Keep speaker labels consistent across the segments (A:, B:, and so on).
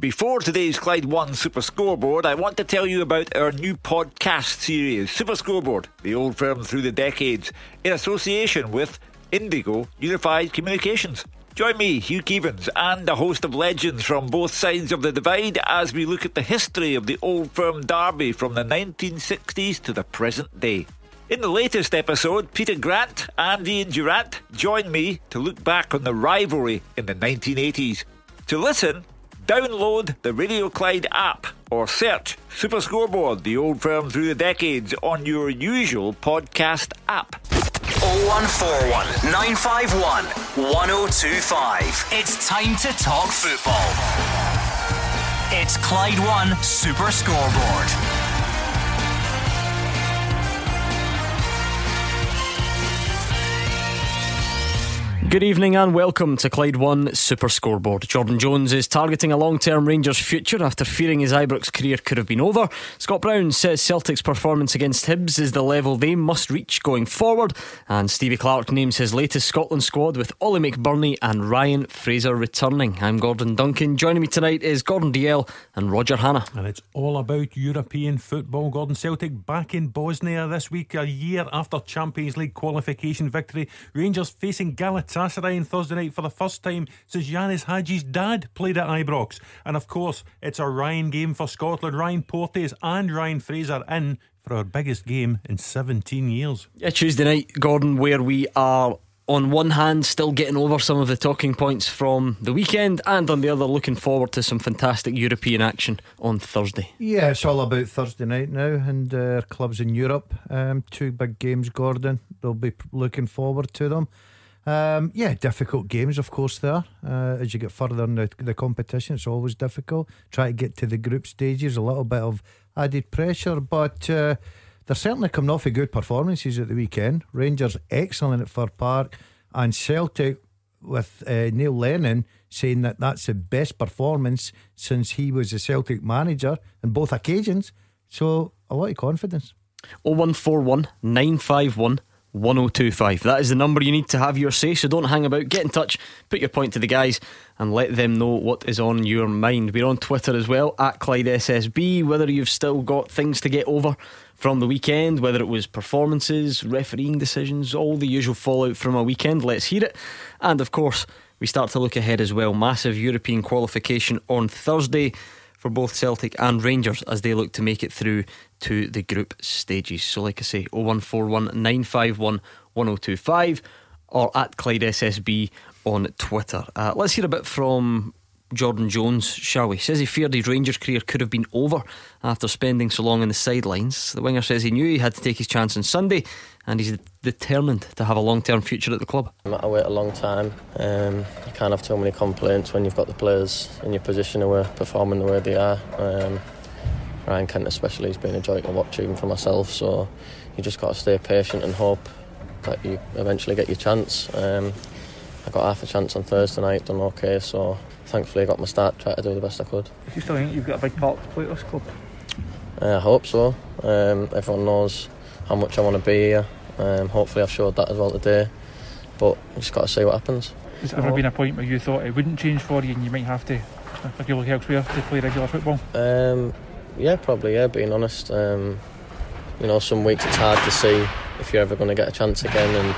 A: Before today's Clyde One Super Scoreboard, I want to tell you about our new podcast series, Super Scoreboard, the old firm through the decades, in association with Indigo Unified Communications. Join me, Hugh Keevins, and a host of legends from both sides of the divide as we look at the history of the old firm derby from the 1960s to the present day. In the latest episode, Peter Grant and Ian Durrant join me to look back on the rivalry in the 1980s. To listen, download the Radio Clyde app or search Super Scoreboard, the old firm through the decades, on your usual podcast app.
B: 0141 951 1025. It's time to talk football. It's Clyde One Super Scoreboard.
C: Good evening and welcome to Clyde One Super Scoreboard. Jordan Jones is targeting a long term Rangers future after fearing his Ibrox career could have been over. Scott Brown says Celtic's performance against Hibs is the level they must reach going forward. And Stevie Clarke names his latest Scotland squad with Oli McBurnie and Ryan Fraser returning. I'm Gordon Duncan. Joining me tonight is Gordon Dalziel and Roger Hannah.
D: And it's all about European football. Gordon Celtic back in Bosnia this week, a year after Champions League qualification victory. Rangers facing Galatasaray Galatasaray on Thursday night for the first time since Ianis Hagi's dad played at Ibrox. And of course, it's a Ryan game for Scotland. Ryan Porteous and Ryan Fraser in for our biggest game in 17 years.
C: Yeah, Tuesday night, Gordon, where we are on one hand still getting over some of the talking points from the weekend, and on the other looking forward to some fantastic European action on Thursday.
E: Yeah, it's all about Thursday night now, and uh, clubs in Europe. Um, two big games, Gordon. They'll be looking forward to them. Um, yeah, difficult games, of course, there. Uh, as you get further in the, the competition, it's always difficult. Try to get to the group stages, a little bit of added pressure, but uh, they're certainly coming off a good performances at the weekend. Rangers excellent at Fir Park, and Celtic with uh, Neil Lennon saying that that's the best performance since he was a Celtic manager in both occasions. So, a lot of confidence.
C: 0141 951 1025. That is the number you need to have your say, so don't hang about. Get in touch, put your point to the guys, and let them know what is on your mind. We're on Twitter as well, at Clyde SSB. Whether you've still got things to get over from the weekend, whether it was performances, refereeing decisions, all the usual fallout from a weekend, let's hear it. And of course, we start to look ahead as well. Massive European qualification on Thursday for both Celtic and Rangers as they look to make it through to the group stages. So, like I say, 0141 951 1025 or at Clyde SSB on Twitter. Uh, let's hear a bit from Jordan Jones, shall we? Says he feared his Rangers career could have been over after spending so long on the sidelines. The winger says he knew he had to take his chance on Sunday and he's determined to have a long term future at the club.
F: I wait a long time. Um, you can't have too many complaints when you've got the players in your position who are performing the way they are. Um, Ryan Kent, especially, has been a joy to watch even for myself. So you just got to stay patient and hope that you eventually get your chance. Um, I got half a chance on Thursday night, done okay. So thankfully, I got my start. Tried to do the best I could.
G: Do you still think you've got a big part to play at this club?
F: Uh, I hope so. Um, everyone knows how much I want to be here. Um, hopefully, I've showed that as well today. But I've just got to see what happens.
G: Has there ever been a point where you thought it wouldn't change for you and you might have to, if you look elsewhere, to play regular football?
F: Um, yeah, probably. Yeah, being honest. Um, you know, some weeks it's hard to see if you're ever going to get a chance again and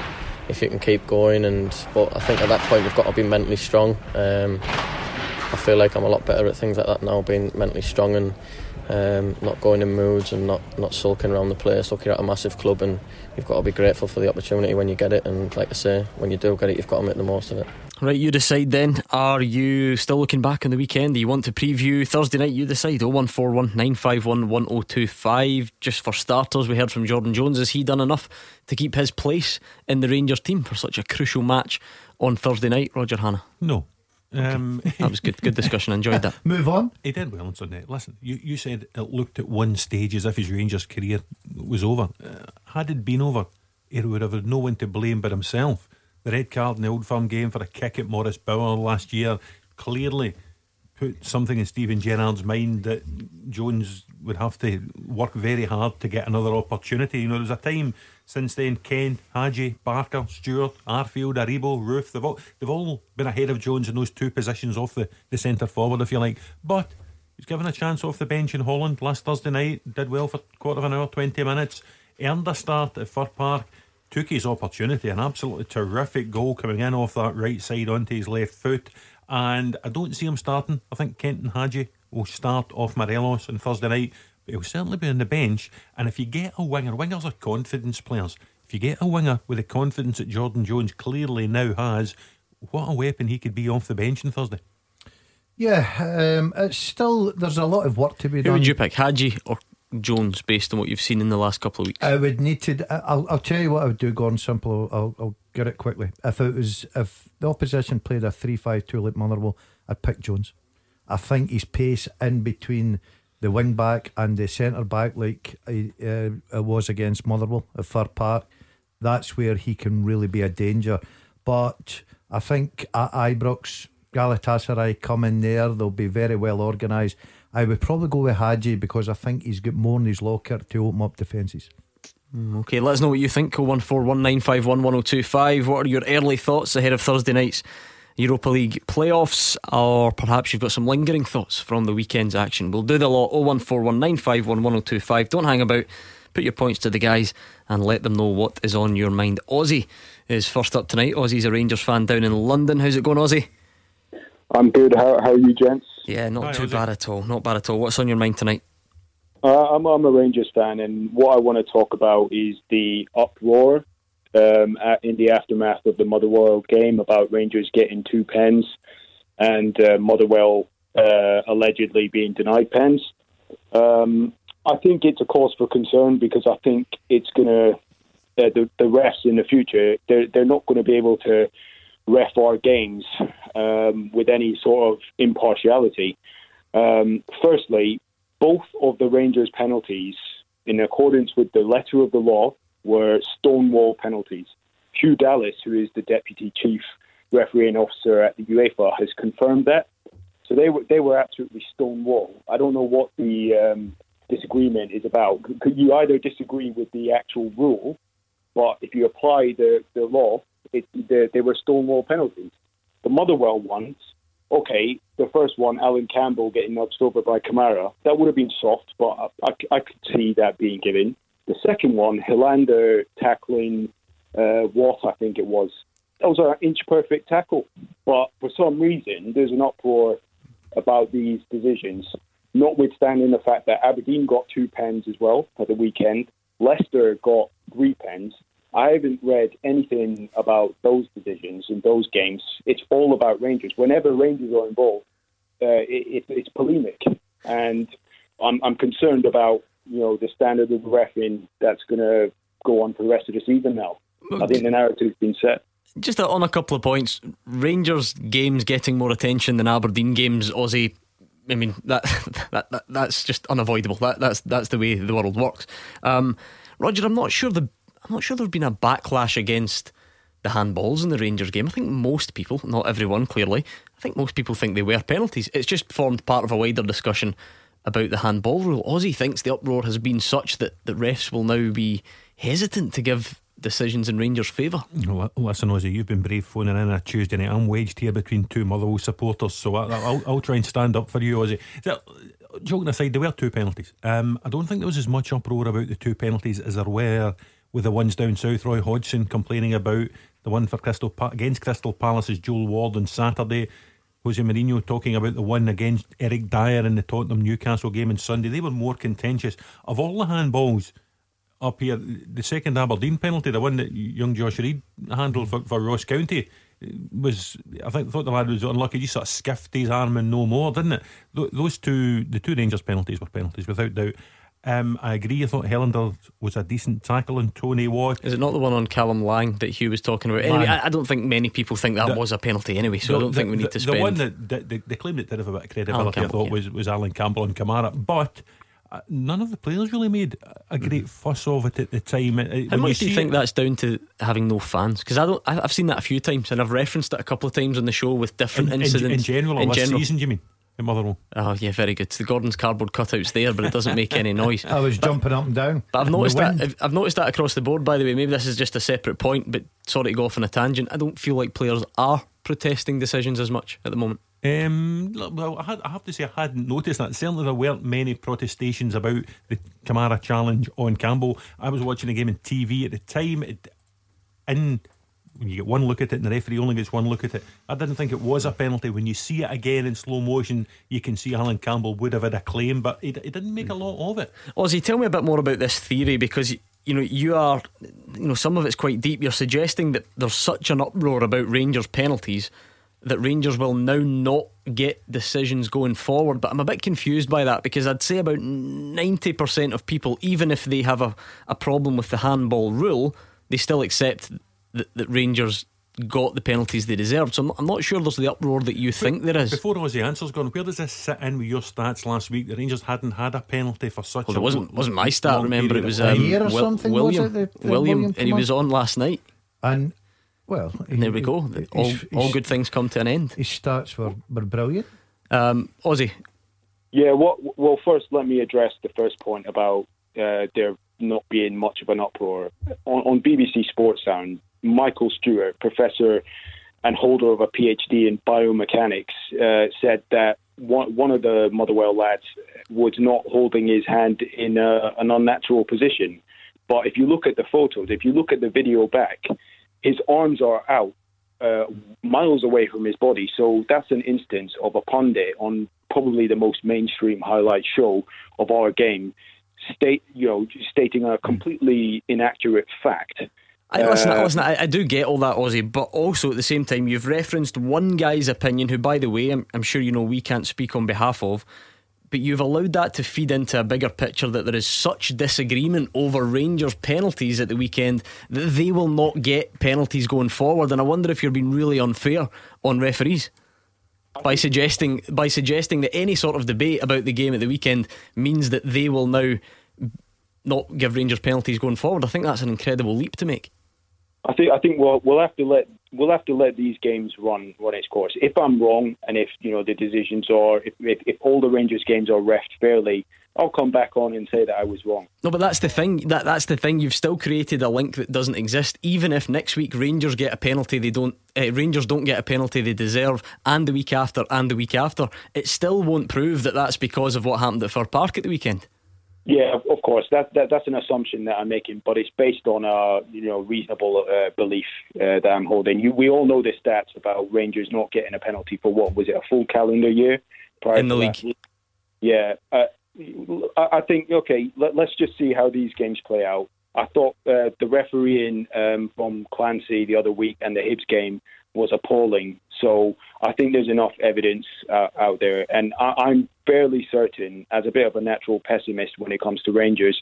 F: if you can keep going. And but I think at that point you've got to be mentally strong. Um, I feel like I'm a lot better at things like that now, being mentally strong and um, not going in moods and not, not sulking around the place. Look, you're at a massive club and you've got to be grateful for the opportunity when you get it. And like I say, when you do get it, you've got to make the most of it.
C: Right, you decide then. Are you still looking back on the weekend? Do you want to preview Thursday night? You decide. 0141 951 1025. Just for starters, we heard from Jordan Jones. Has he done enough to keep his place in the Rangers team for such a crucial match on Thursday night, Roger Hannah?
D: No. Um,
C: that was good. Good discussion. Enjoyed that.
E: Move on.
D: He did well on Sunday. Listen, you, you said it looked at one stage as if his Rangers career was over. Uh, had it been over, he would have had no one to blame but himself. The red card in the Old Firm game for a kick at Moritz Bauer last year clearly put something in Steven Gerrard's mind that Jones would have to work very hard to get another opportunity. You know, there's a time since then Kent, Hagi, Barker, Stewart, Arfield, Aribo, Roofe, they've all, they've all been ahead of Jones in those two positions off the, the centre forward, if you like. But he's given a chance off the bench in Holland last Thursday night, did well for quarter of an hour, 20 minutes, earned a start at Fir Park took his opportunity. An absolutely terrific goal coming in off that right side onto his left foot. And I don't see him starting. I think Kenton Hagi will start off Morelos on Thursday night. But he'll certainly be on the bench. And if you get a winger, wingers are confidence players. If you get a winger with the confidence that Jordan Jones clearly now has, what a weapon he could be off the bench on Thursday.
E: Yeah, um, it's still there's a lot of work to be
C: Who
E: done.
C: would you pick, Hagi or Jones, based on what you've seen in the last couple of weeks?
E: I would need to. I'll, I'll tell you what I would do. Gordon Simple. I'll, I'll get it quickly. If it was if the opposition played a three-five-two like Motherwell, I'd pick Jones. I think his pace in between the wing back and the centre back, like uh, was against Motherwell at Fir Park, that's where he can really be a danger. But I think at Ibrox, Galatasaray come in there, they'll be very well organised. I would probably go with Hagi because I think he's got more in his locker to open up defences.
C: Okay, let us know what you think. 01419511025. What are your early thoughts ahead of Thursday night's Europa League playoffs? Or perhaps you've got some lingering thoughts from the weekend's action. We'll do the lot. 01419511025. Don't hang about. Put your points to the guys and let them know what is on your mind. Aussie is first up tonight. Aussie's a Rangers fan down in London. How's it going, Aussie?
H: I'm good. How, how are you, gents?
C: Yeah, not
D: Hi,
C: too
D: Aussie.
C: bad at all. Not bad at all. What's on your mind tonight?
H: Uh, I'm, I'm a Rangers fan, and what I want to talk about is the uproar um, in the aftermath of the Motherwell game about Rangers getting two pens and uh, Motherwell uh, allegedly being denied pens. Um, I think it's a cause for concern because I think it's going to uh, the the refs in the future they're they're not going to be able to ref our games um, with any sort of impartiality. Um, firstly, both of the Rangers' penalties, in accordance with the letter of the law, were stonewall penalties. Hugh Dallas, who is the deputy chief refereeing officer at the UEFA, has confirmed that. So they were they were absolutely stonewall. I don't know what the um, disagreement is about. You either disagree with the actual rule, but if you apply the, the law, it, they, they were stonewall penalties. The Motherwell ones, okay, the first one, Allan Campbell getting knocked over by Kamara, that would have been soft, but I, I, I could see that being given. The second one, Helander tackling uh, Watt, I think it was, that was an inch perfect tackle. But for some reason, there's an uproar about these decisions, notwithstanding the fact that Aberdeen got two pens as well at the weekend. Leicester got three pens. I haven't read anything about those decisions in those games. It's all about Rangers. Whenever Rangers are involved, uh, it, it, it's polemic, and I'm, I'm concerned about you know the standard of refing that's going to go on for the rest of the season. Now, I think the narrative's been set.
C: Just on a couple of points, Rangers games getting more attention than Aberdeen games. Aussie, I mean that, that, that that's just unavoidable. That that's that's the way the world works. Um, Roger, I'm not sure the I'm not sure there's been a backlash against the handballs in the Rangers game. I think most people, not everyone, clearly, I think most people think they were penalties. It's just formed part of a wider discussion about the handball rule. Aussie thinks the uproar has been such that the refs will now be hesitant to give decisions in Rangers' favour.
D: Listen, Ozzy, you've been brave phoning in on a Tuesday night. I'm wedged here between two Motherwell supporters, so I, I'll, I'll try and stand up for you. So, joking aside, there were two penalties. Um, I don't think there was as much uproar about the two penalties as there were with the ones down south. Roy Hodgson complaining about the one for Crystal pa- against Crystal Palace's Joel Ward on Saturday. Jose Mourinho talking about the one against Eric Dier in the Tottenham Newcastle game on Sunday. They were more contentious. Of all the handballs, up here, the second Aberdeen penalty, the one that young Josh Reid handled for, for Ross County, was I think thought the lad was unlucky. Just sort of skiffed his arm and no more, didn't it? Th- those two, the two Rangers penalties were penalties without doubt. Um, I agree. I thought Helander was a decent tackle, and Tony was.
C: Is it not the one on Callum Lang that Hugh was talking about? Anyway, I, I don't think many people think that
D: The-
C: was a penalty anyway, so I don't think we need to
D: the,
C: spend.
D: The one that the, the, the claim that did have a bit of credibility,
C: Allan
D: I thought
C: yeah.
D: was was Allan Campbell and Kamara, but. uh, None of the players really made a great fuss of it at the time. It- it-
C: How much do you think
D: it-
C: that's down to having no fans? Because I don't. I- I've seen that a few times, and I've referenced it a couple of times on the show with different
D: in, in,
C: incidents.
D: in general, or
C: in general,
D: season, do you mean? At Motherwell.
C: Oh yeah, very good. The Gordon's cardboard cutouts there, but it doesn't make any noise.
E: I was jumping up and down.
C: But I've noticed that I've noticed that across the board. By the way, maybe this is just a separate point, but sorry to go off on a tangent. I don't feel like players are protesting decisions as much at the moment.
D: Um, well, I, had, I have to say I hadn't noticed that. Certainly, there weren't many protestations about the Kamara challenge on Campbell. I was watching a game on TV at the time. It, in when you get one look at it and the referee only gets one look at it, I didn't think it was a penalty. When you see it again in slow motion, you can see Allan Campbell would have had a claim, but he, he didn't make a lot of it.
C: Ozzy, tell me a bit more about this theory because you know you are, you know, some of it's quite deep. You're suggesting that there's such an uproar about Rangers penalties that Rangers will now not get decisions going forward. But I'm a bit confused by that because I'd say about 90% of people, even if they have a, a problem with the handball rule, they still accept that, that Rangers got the penalties they deserved. So I'm not, I'm not sure there's the uproar that you think there is.
D: Before Ozzy answers gone, where does this sit in with your stats last week? The Rangers hadn't had a penalty for such
C: Well,
D: a
C: it wasn't
D: lo-
C: wasn't my stat. Remember, it was um,
E: A year or
C: Wil-
E: something, was
C: William.
E: it, that, uh,
C: William,
E: William
C: and he was on last night.
E: And well,
C: And there we go.
E: he-
C: All,
E: his-
C: all good things come to an end.
E: His stats were, were brilliant.
C: Um, Ozzy,
H: Yeah, what, well, first, let me address the first point about uh, there not being much of an uproar. On, on BBC Sportsound, Michael Stewart, professor and holder of a PhD in biomechanics, uh, said that one, one of the Motherwell lads was not holding his hand in a, an unnatural position. But if you look at the photos, if you look at the video back, his arms are out uh, miles away from his body. So that's an instance of a pundit on probably the most mainstream highlight show of our game, state you know stating a completely inaccurate fact.
C: I, listen,
H: Uh,
C: listen. I, I do get all that, Aussie, but also at the same time, you've referenced one guy's opinion, who, by the way, I'm, I'm sure you know we can't speak on behalf of. But you've allowed that to feed into a bigger picture that there is such disagreement over Rangers penalties at the weekend that they will not get penalties going forward. And I wonder if you're being really unfair on referees by suggesting by suggesting that any sort of debate about the game at the weekend means that they will now not give Rangers penalties going forward. I think that's an incredible leap to make.
H: I think I think we'll we'll have to let we'll have to let these games run run its course. If I'm wrong, and if you know the decisions are if if, if all the Rangers games are refed fairly, I'll come back on and say that I was wrong.
C: No, but that's the thing. That that's the thing. You've still created a link that doesn't exist. Even if next week Rangers get a penalty, they don't. Uh, Rangers don't get a penalty they deserve, and the week after, and the week after, it still won't prove that that's because of what happened at Fir Park at the weekend.
H: Yeah, of, course. That, that that's an assumption that I'm making, but it's based on a you know reasonable uh, belief uh, that I'm holding. You, we all know the stats about Rangers not getting a penalty for what was it a full calendar year prior
C: In the
H: to
C: league.
H: that? Yeah, uh, I, I think okay. Let, let's just see how these games play out. I thought uh, the refereeing um, from Clancy the other week and the Hibs game was appalling. So I think there's enough evidence uh, out there, and I, I'm fairly certain, as a bit of a natural pessimist when it comes to Rangers,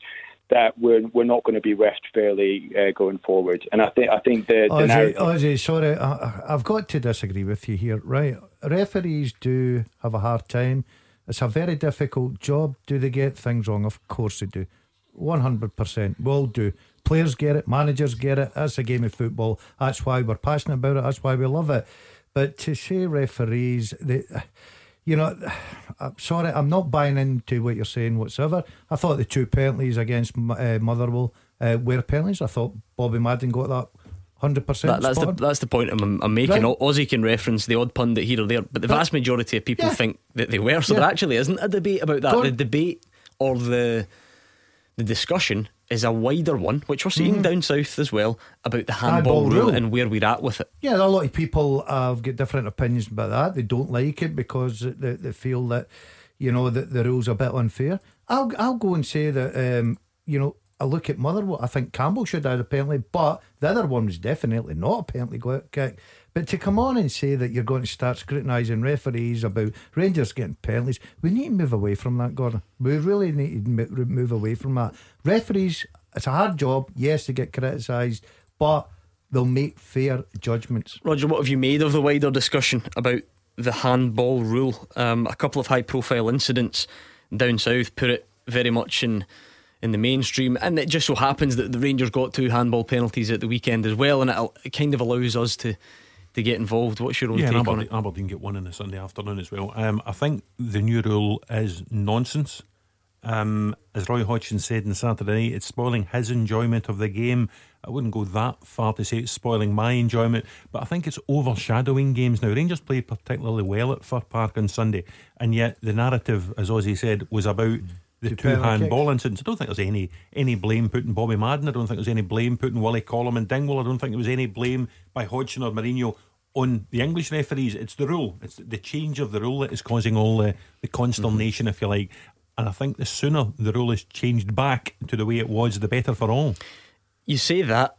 H: that we're we're not going to be refed fairly uh, going forward. And I think I think the, the
E: Ozzy,
H: narrative.
E: Ozzy, sorry, I, I've got to disagree with you here. Right, referees do have a hard time. It's a very difficult job. Do they get things wrong? Of course they do. One hundred percent, will do. Players get it, managers get it. That's a game of football. That's why we're passionate about it. That's why we love it. But to say referees, they, you know, I'm sorry, I'm not buying into what you're saying whatsoever. I thought the two penalties against uh, Motherwell uh, were penalties. I thought Bobby Madden got that hundred percent.
C: That, that's the that's the point I'm, I'm making.
E: Right.
C: Ozzy can reference the odd pundit here or there, but the vast majority of people
E: Yeah.
C: think that they were. So
E: Yeah.
C: there actually isn't a debate about that.
E: Go
C: The
E: on.
C: debate or the the discussion is a wider one, which we're seeing down south as well about the handball.
E: Handball
C: rule
E: rule.
C: and where we're at with it.
E: Yeah, a lot of people have got different opinions about that. They don't like it because they, they feel that you know that the rules are a bit unfair. I'll I'll go and say that um, you know I look at Motherwell. I think Campbell should have apparently, but the other one was definitely not apparently penalty kick. But to come on and say that you're going to start scrutinising referees about Rangers getting penalties, we need to move away from that, Gordon. We really need to move away from that. Referees, it's a hard job. Yes, they get criticised, but they'll make fair judgments.
C: Roger, what have you made of the wider discussion about the handball rule? Um, a couple of high profile incidents down south put it very much in in the mainstream, and it just so happens that the Rangers got two handball penalties at the weekend as well, and it kind of allows us to to get involved. What's your own
D: yeah,
C: take
D: and
C: on
D: Aberdeen,
C: it?
D: Aberdeen get one on the Sunday afternoon as well. Um, I think the new rule is nonsense. Um, as Roy Hodgson said on Saturday night, it's spoiling his enjoyment of the game. I wouldn't go that far to say it's spoiling my enjoyment, but I think it's overshadowing games now. Rangers played particularly well at Fir Park on Sunday, and yet the narrative, as Ozzy said, was about the
E: two,
D: two hand
E: kicks.
D: ball incidents. I don't think there's any any blame put in Bobby Madden. I don't think there's any blame put in Willie Collum and Dingwall. I don't think there was any blame by Hodgson or Mourinho on the English referees. It's the rule. It's the change of the rule that is causing all the, the consternation, if you like. And I think the sooner the rule is changed back to the way it was, the better for all.
C: You say that,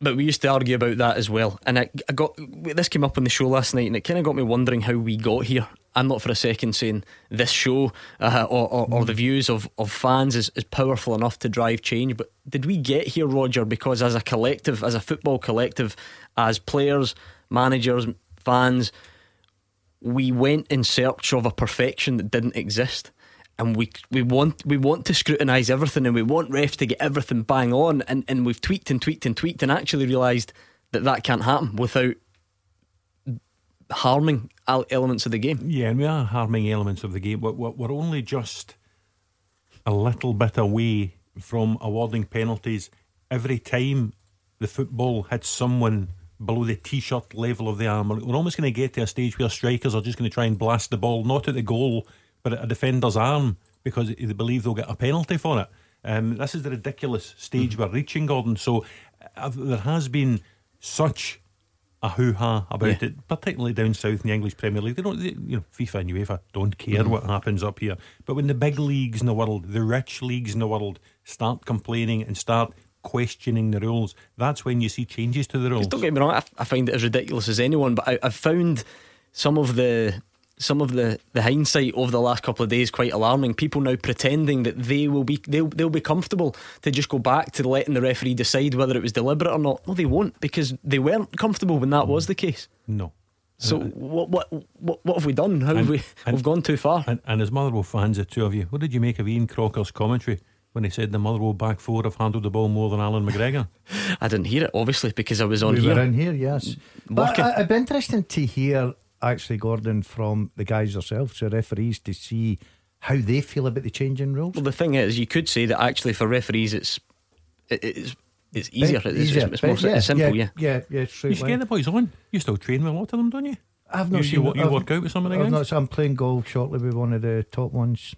C: but we used to argue about that as well. And I, I got this came up on the show last night, and it kind of got me wondering how we got here. I'm not for a second saying this show uh, or, or, or the views of, of fans is, is powerful enough to drive change. But did we get here, Roger, because as a collective, as a football collective, as players, managers, fans, we went in search of a perfection that didn't exist. And we we want we want to scrutinise everything and we want refs to get everything bang on and, and we've tweaked and tweaked and tweaked and actually realised that that can't happen without harming elements of the game.
D: Yeah, and we are harming elements of the game. We're, we're only just a little bit away from awarding penalties every time the football hits someone below the t-shirt level of the arm. We're almost going to get to a stage where strikers are just going to try and blast the ball not at the goal but at a defender's arm because they believe they'll get a penalty for it. Um, this is the ridiculous stage we're reaching, Gordon. So uh, there has been such a hoo ha about
C: Yeah.
D: it, particularly down south in the English Premier League. They don't, they, you know, FIFA and UEFA don't care
C: Mm-hmm.
D: what happens up here. But when the big leagues in the world, the rich leagues in the world, start complaining and start questioning the rules, that's when you see changes to the rules.
C: Don't get me wrong, I, I find it as ridiculous as anyone, but I, I've found some of the some of the, the hindsight over the last couple of days quite alarming. People now pretending that they will be they'll they'll be comfortable to just go back to letting the referee decide whether it was deliberate or not. No, they won't because they weren't comfortable when that was the case.
D: No.
C: So what what what what have we done? How have we
D: and-
C: we've gone too far?
D: And, and as Motherwell fans, the two of you, what did you make of Ian Crocker's commentary when he said the Motherwell back four have handled the ball more than Allan McGregor?
C: I didn't hear it obviously because I was on
E: we
C: here.
E: were in here, yes. But
C: Working.
E: uh, it'd be interesting to hear, actually, Gordon, from the guys themselves, the referees, to see how they feel about the changing rules.
C: Well, the thing is, you could say that actually for referees, it's it, it's it's easier. It's, it's, it's more
E: yeah,
C: simple.
E: yeah,
C: Yeah.
E: yeah, yeah.
D: You
E: straight
D: should
E: line.
D: get the boys on. You still train with a lot of them, don't you?
E: I've
D: You,
E: not
D: you,
E: seen
D: wo-
E: it.
D: you
E: I've-
D: work out with some of the
E: I've
D: guys?
E: not, I'm playing golf shortly with one of the top ones.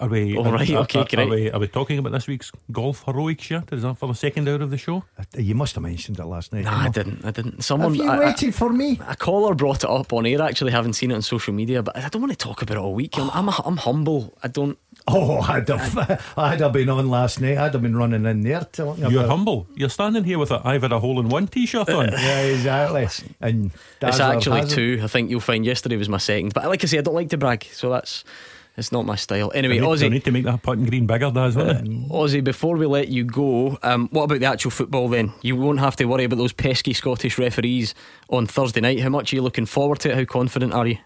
D: Are we,
C: All
D: are,
C: okay,
D: are,
C: great.
D: Are we, are we talking about this week's golf heroics yet? Is that for the second hour of the show?
E: Uh, You must have mentioned it last night.
C: No,
E: Come
C: I
E: on.
C: didn't. I didn't. Someone
E: Have you
C: I- I-
E: waited for me?
C: A caller brought it up on air. Actually, haven't seen it on social media, but I don't want to talk about it all week. I'm, I'm, I'm humble. I don't.
E: Oh, I'd have, I'd have been on last night. I'd have been running in there telling you
D: You're
E: about-
D: humble. You're standing here with a I've had a hole in one t shirt on.
E: Yeah, exactly. And
C: it's actually two. I think you'll find yesterday was my second. But like I say, I don't like to brag, so that's it's not my style. Anyway,
D: I need, I need to make that putting green bigger, does it?
C: Ozzy, before we let you go, um, what about the actual football then? You won't have to worry about those pesky Scottish referees on Thursday night. How much are you looking forward to it? How confident are you?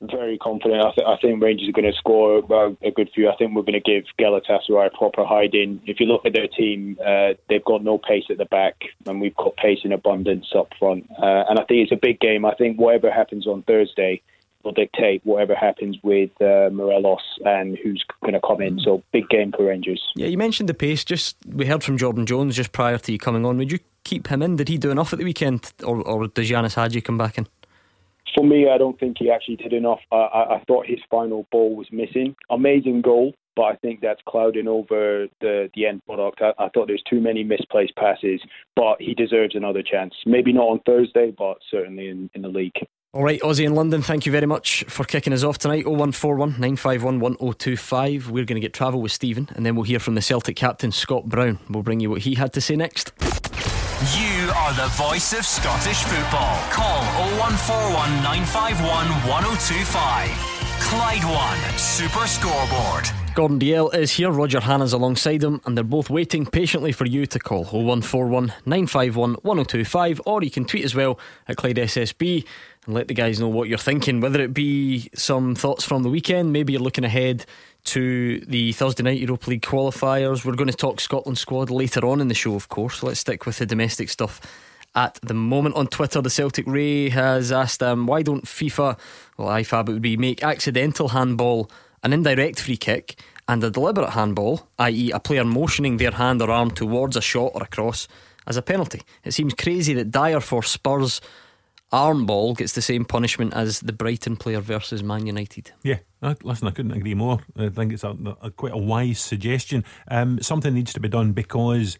H: Very confident. I, th- I think Rangers are going to score well, a good few. I think we're going to give Galatasaray a proper hiding. If you look at their team, uh, they've got no pace at the back, and we've got pace in abundance up front. Uh, and I think it's a big game. I think whatever happens on Thursday will dictate whatever happens with uh, Morelos and who's going to come in. So big game for Rangers.
C: Yeah, you mentioned the pace. Just we heard from Jordan Jones just prior to you coming on. Would you keep him in? Did he do enough at the weekend, or, or does Ianis Hagi come back in?
H: For me, I don't think he actually did enough. I, I, I thought his final ball was missing. Amazing goal, but I think that's clouding over the, the end product. I, I thought there's too many misplaced passes, but he deserves another chance. Maybe not on Thursday, but certainly in, in the league.
C: All right, Aussie in London, thank you very much for kicking us off tonight. 0141 951 1025. We're going to get travel with Stephen and then we'll hear from the Celtic captain, Scott Brown. We'll bring you what he had to say next.
B: You are the voice of Scottish football. Call 0141 951 1025. Clyde One Super Scoreboard.
C: Gordon Dalziel is here, Roger Hannah's alongside him, and they're both waiting patiently for you to call 0141 951 1025, or you can tweet as well at Clyde SSB and let the guys know what you're thinking, whether it be some thoughts from the weekend, maybe you're looking ahead to the Thursday night Europa League qualifiers. We're going to talk Scotland squad later on in the show, of course. Let's stick with the domestic stuff at the moment. On Twitter, the Celtic Ray has asked, um, why don't FIFA, well, IFAB it would be, make accidental handball an indirect free kick and a deliberate handball, i.e., a player motioning their hand or arm towards a shot or a cross, as a penalty? It seems crazy that Dier for Spurs arm ball gets the same punishment as the Brighton player versus Man United.
D: Yeah, listen, I couldn't agree more. I think it's a, a quite a wise suggestion. Um, something needs to be done because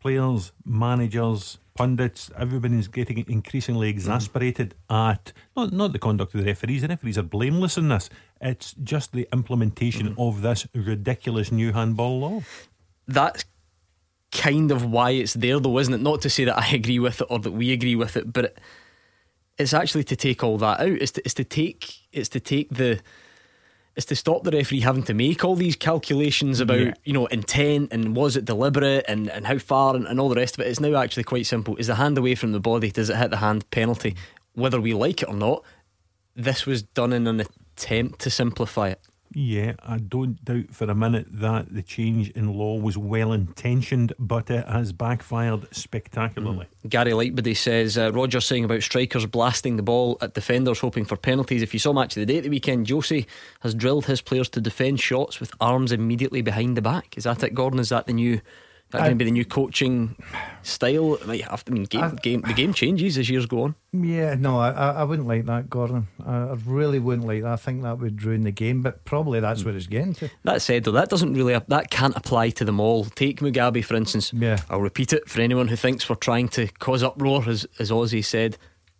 D: players, managers, pundits, everybody's getting increasingly exasperated mm. at not not the conduct of the referees. The referees are blameless in this. It's just the implementation mm. of this ridiculous new handball law.
C: That's kind of why it's there, though, isn't it? Not to say that I agree with it or that we agree with it, but. It, it's actually to take all that out. It's to, it's to take it's to take the it's to stop the referee having to make all these calculations about yeah. you know intent and was it deliberate and, and how far and, and all the rest of it. It's now actually quite simple. Is the hand away from the body? Does it hit the hand? Penalty. Whether we like it or not, this was done in an attempt to simplify it.
D: Yeah, I don't doubt for a minute that the change in law was well intentioned, but it has backfired spectacularly.
C: Mm. Gary Lightbody says uh, Roger saying about strikers blasting the ball at defenders, hoping for penalties. If you saw match of the day at the weekend, Josie has drilled his players to defend shots with arms immediately behind the back. Is that it, Gordon? Is that the new that going to be the new coaching style? Might I mean game, I, game the game changes as years go on.
E: Yeah, no, I, I wouldn't like that, Gordon. I, really wouldn't like that. I think that would ruin the game, but probably that's where it's getting to.
C: That said, though, that doesn't really that can't apply to them all. Take Mugabi for instance.
E: Yeah,
C: I'll repeat it for anyone who thinks we're trying to cause uproar, as as Ozzy said.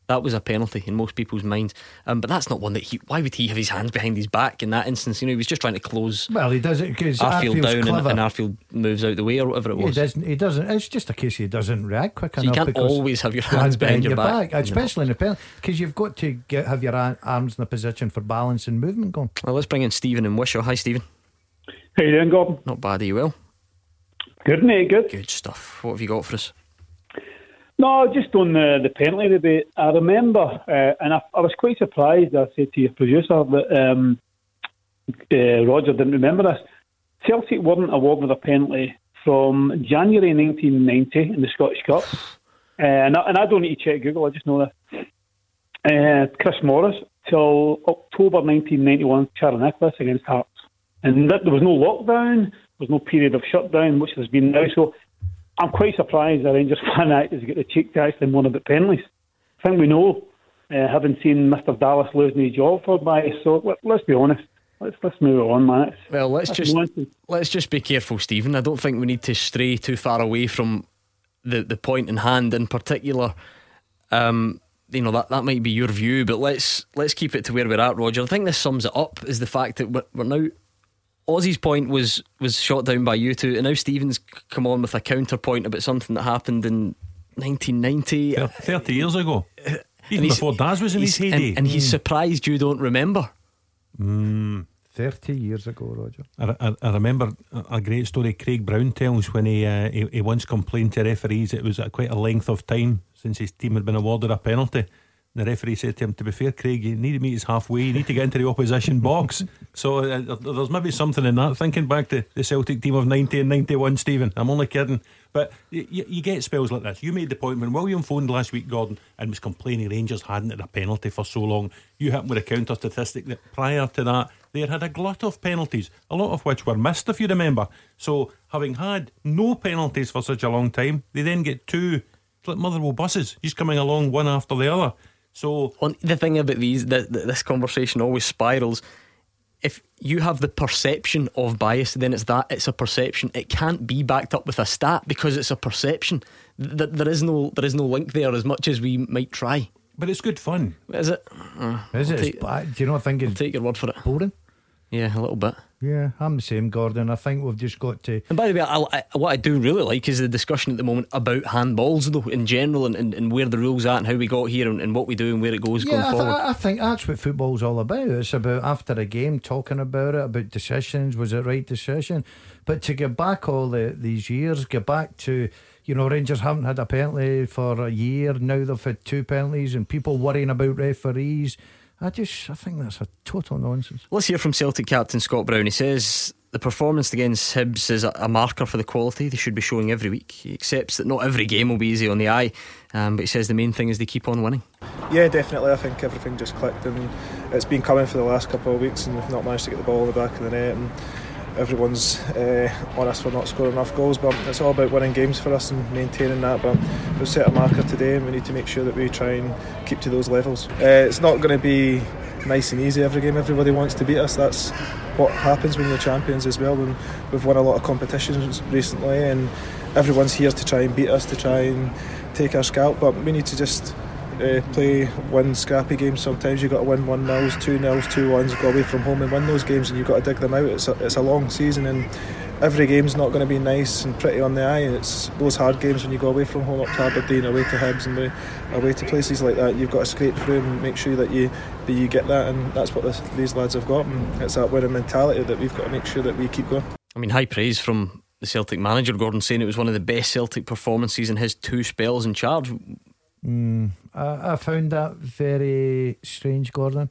C: That was a penalty in most people's minds. Um, but that's not one that he. Why would he have his hands behind his back in that instance? You know, he was just trying to close.
E: Well, he does it because
C: Arfield down
E: and,
C: and, Arfield moves out the way or whatever it was.
E: He doesn't. He doesn't. It's just a case he doesn't react quick
C: so
E: enough.
C: You can't always have your hands, hands behind, behind, your, back,
E: back especially in a penalty, because you've got to get, have your arms in a position for balance and movement going.
C: Well, let's bring in Stephen and Wishaw. Hi, Stephen.
I: How you doing, Gordon?
C: Not bad. Are you well?
I: Good, mate. Good.
C: Good stuff. What have you got for us?
I: No, just on the, the penalty debate. I remember, uh, and I, I, was quite surprised, I said to your producer, that um, uh, Roger didn't remember this. Celtic weren't awarded a penalty from January 1990 in the Scottish Cup. Uh, and, I, and, I, don't need to check Google, I just know this. Uh, Chris Morris till October 1991, Charlie Nicholas against Hearts. And that, there was no lockdown, there was no period of shutdown, which there's been now. So I'm quite surprised the Rangers fan actors get the cheek to actually moan about penalties. I think we know, uh, having seen Mr. Dallas losing his job for bias. So let, us be honest. Let's let's move on, man. It's,
C: well, let's just let's just be careful, Stephen. I don't think we need to stray too far away from the the point in hand, in particular. Um, you know that that might be your view, but let's let's keep it to where we're at, Roger. I think this sums it up: is the fact that we're, we're now Ozzy's point was was shot down by you two, and now Stephen's come on with a counterpoint about something that happened in 1990,
D: 30 years ago, even before Daz was in his heyday,
C: and, and he's surprised you don't remember.
D: Mm.
E: 30 years ago, Roger.
D: I, I, I, remember a great story Craig Brown tells when he, uh, he, he once complained to referees it was at quite a length of time since his team had been awarded a penalty the referee said to him, to be fair, Craig, you need to meet us halfway. You need to get into the opposition box. So uh, there's maybe something in that. Thinking back to the Celtic team of 90 and 91, Stephen. I'm only kidding. But you, you, get spells like this. You made the point when William phoned last week, Gordon, and was complaining Rangers hadn't had a penalty for so long. You happened with a counter statistic that prior to that, they had had a glut of penalties, a lot of which were missed, if you remember. So having had no penalties for such a long time, they then get two like Motherwell buses, just coming along one after the other. So
C: on the thing about these, the, the, this conversation always spirals. If you have the perception of bias, then it's that it's a perception. It can't be backed up with a stat because it's a perception. Th- there is no there is no link there as much as we might try.
D: But it's good fun.
C: Is it?
E: Uh, is it? Take, Do you not think it's
C: I'll take your word for it?
E: Boring.
C: Yeah, a little bit.
E: Yeah, I'm the same, Gordon. I think we've just got to.
C: And by the way, I, I, what I do really like is the discussion at the moment about handballs, though, in general, and, and, and where the rules are and how we got here and, and what we do and where it goes
E: yeah,
C: going
E: I
C: th-
E: forward. I think that's what football's all about. It's about after a game talking about it, about decisions. Was it right decision? But to get back all the, these years, get back to you know, Rangers haven't had a penalty for a year. Now they've had two penalties, and people worrying about referees. I just I think that's a total nonsense.
C: Let's hear from Celtic captain Scott Brown. He says the performance against Hibs is a, a, marker for the quality they should be showing every week. He accepts that not every game will be easy on the eye, um, but he says the main thing is they keep on winning.
J: Yeah, definitely. I think everything just clicked, and it's been coming for the last couple of weeks, and we've not managed to get the ball in the back of the net. And everyone's uh, on us for not scoring enough goals, but it's all about winning games for us and maintaining that. But we've set a marker today, and we need to make sure that we try and keep to those levels. Uh, it's not going to be nice and easy every game. Everybody wants to beat us. That's what happens when you're champions as well. When we've won a lot of competitions recently, and everyone's here to try and beat us, to try and take our scalp. But we need to just uh, play win scrappy games. Sometimes you've got to win one nils, two nils, two ones, go away from home and win those games, and you've got to dig them out. It's a, it's a long season, and every game's not going to be nice and pretty on the eye. It's those hard games when you go away from home up to Aberdeen, away to Hibs, and away to places like that. You've got to scrape through and make sure that you that you get that, and that's what this, these lads have got. And it's that winning mentality that we've got to make sure that we keep going.
C: I mean, high praise from the Celtic manager Gordon saying it was one of the best Celtic performances in his two spells in charge.
E: Mm, I, I found that very strange, Gordon.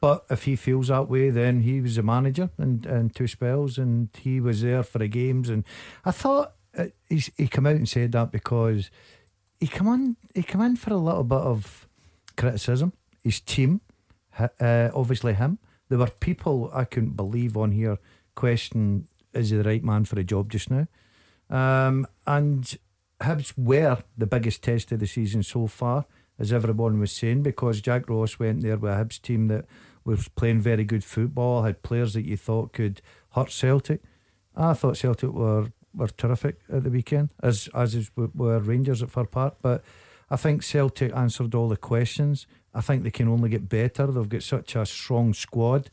E: But if he feels that way, then he was the manager and, and two spells, and he was there for the games. And I thought uh, he's, he came out and said that because he come on, he come in for a little bit of criticism. His team, uh, obviously him. There were people I couldn't believe on here question is he the right man for the job just now? Um, and Hibs were the biggest test of the season so far, as everyone was saying, because Jack Ross went there with a Hibs team that was playing very good football, had players that you thought could hurt Celtic. I thought Celtic were, were terrific at the weekend, as as were Rangers at Fir Park. But I think Celtic answered all the questions. I think they can only get better. They've got such a strong squad.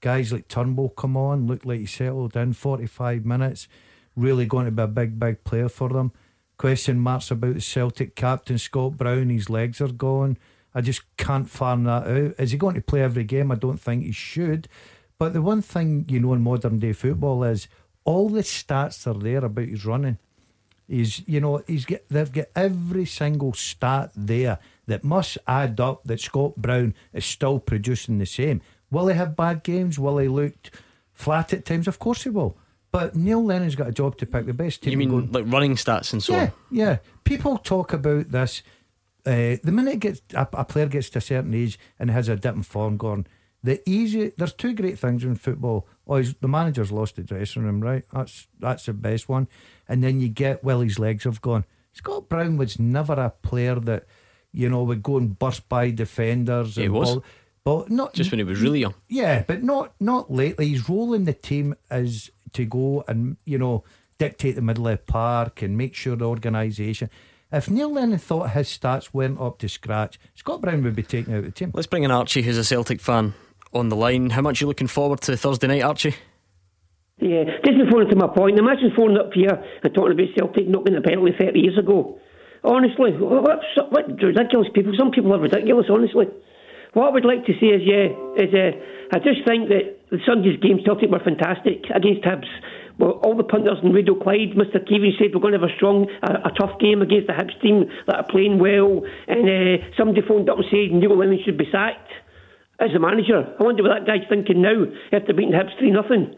E: Guys like Turnbull come on, look like he settled in 45 minutes, really going to be a big, big player for them. Question marks about the Celtic captain Scott Brown. His legs are gone. I just can't farm that out. Is he going to play every game? I don't think he should. But the one thing you know in modern day football is all the stats are there about his running. He's, you know, he's get they've got every single stat there that must add up that Scott Brown is still producing the same. Will he have bad games? Will he look flat at times? Of course he will. But Neil Lennon's got a job to pick the best team.
C: You mean going, like running stats and so
E: yeah,
C: on?
E: Yeah, People talk about this. Uh, the minute gets a, a, player gets to a certain age and has a dip in form gone, the easy there's two great things in football. Oh, the manager's lost the dressing room, right? That's that's the best one. And then you get well, his legs have gone. Scott Brown was never a player that you know would go and burst by defenders.
C: He was.
E: Ball, but not
C: just when he was really young.
E: Yeah, but not not lately. His role in the team is to go and you know dictate the middle of the park and make sure the organisation. If Neil Lennon thought his stats weren't up to scratch, Scott Brown would be taken out of the team.
C: Let's bring in Archie, who's a Celtic fan, on the line. How much are you looking forward to Thursday night, Archie?
K: Yeah, just before to my point, imagine phoning up here and talking about Celtic not being a penalty 30 years ago. Honestly, what, what ridiculous people. Some people are ridiculous, honestly. What I would like to see is, yeah, is uh, I just think that the Sunday's game Celtic were fantastic against Hibs. Well, all the punters in Radio Clyde, Mr. Keevins said we're going to have a strong, a, a tough game against the Hibs team that are playing well. And uh, somebody phoned up and said Neil Lennon should be sacked as the manager. I wonder what that guy's thinking now after beating Hibs 3 nothing.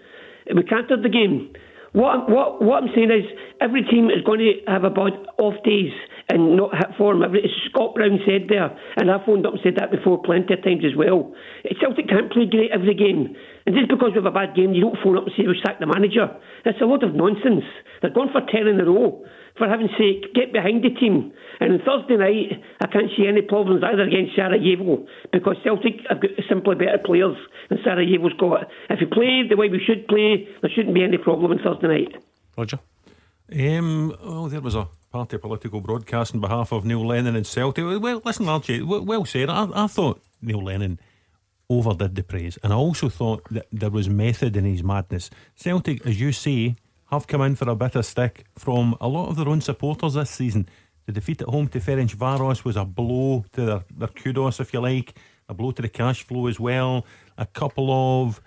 K: We cantered the game. What, what, what I'm saying is every team is going to have about off days and not hit form. Scott Brown said there, and I phoned up and said that before plenty of times as well. Celtic can't play great every game. And just because we have a bad game, you don't phone up and say we sacked the manager. It's a lot of nonsense. They're going for 10 in a row. For heaven's sake, get behind the team. And on Thursday night, I can't see any problems either against Sarajevo because Celtic have got simply better players than Sarajevo's got. If we play the way we should play, there shouldn't be any problem on Thursday night.
C: Roger?
D: Um, oh, there was a party political broadcast on behalf of Neil Lennon and Celtic. Well, listen, Archie, well said. I, I thought Neil Lennon overdid the praise, and I also thought that there was method in his madness. Celtic, as you say, have come in for a bit of stick from a lot of their own supporters this season. The defeat at home to Ferencvaros was a blow to their, their kudos, if you like, a blow to the cash flow as well. A couple of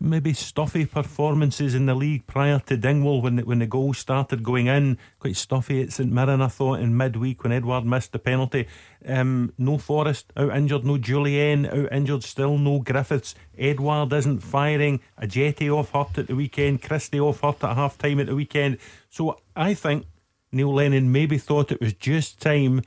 D: maybe stuffy performances in the league prior to Dingwall when the, when the goals started going in. Quite stuffy at St Mirren, I thought, in midweek when Edouard missed the penalty. Um, no Forrest out injured, no Jullien out injured, still no Griffiths. Edouard isn't firing. Ajeti off hurt at the weekend. Christie off hurt at half time at the weekend. So I think Neil Lennon maybe thought it was just time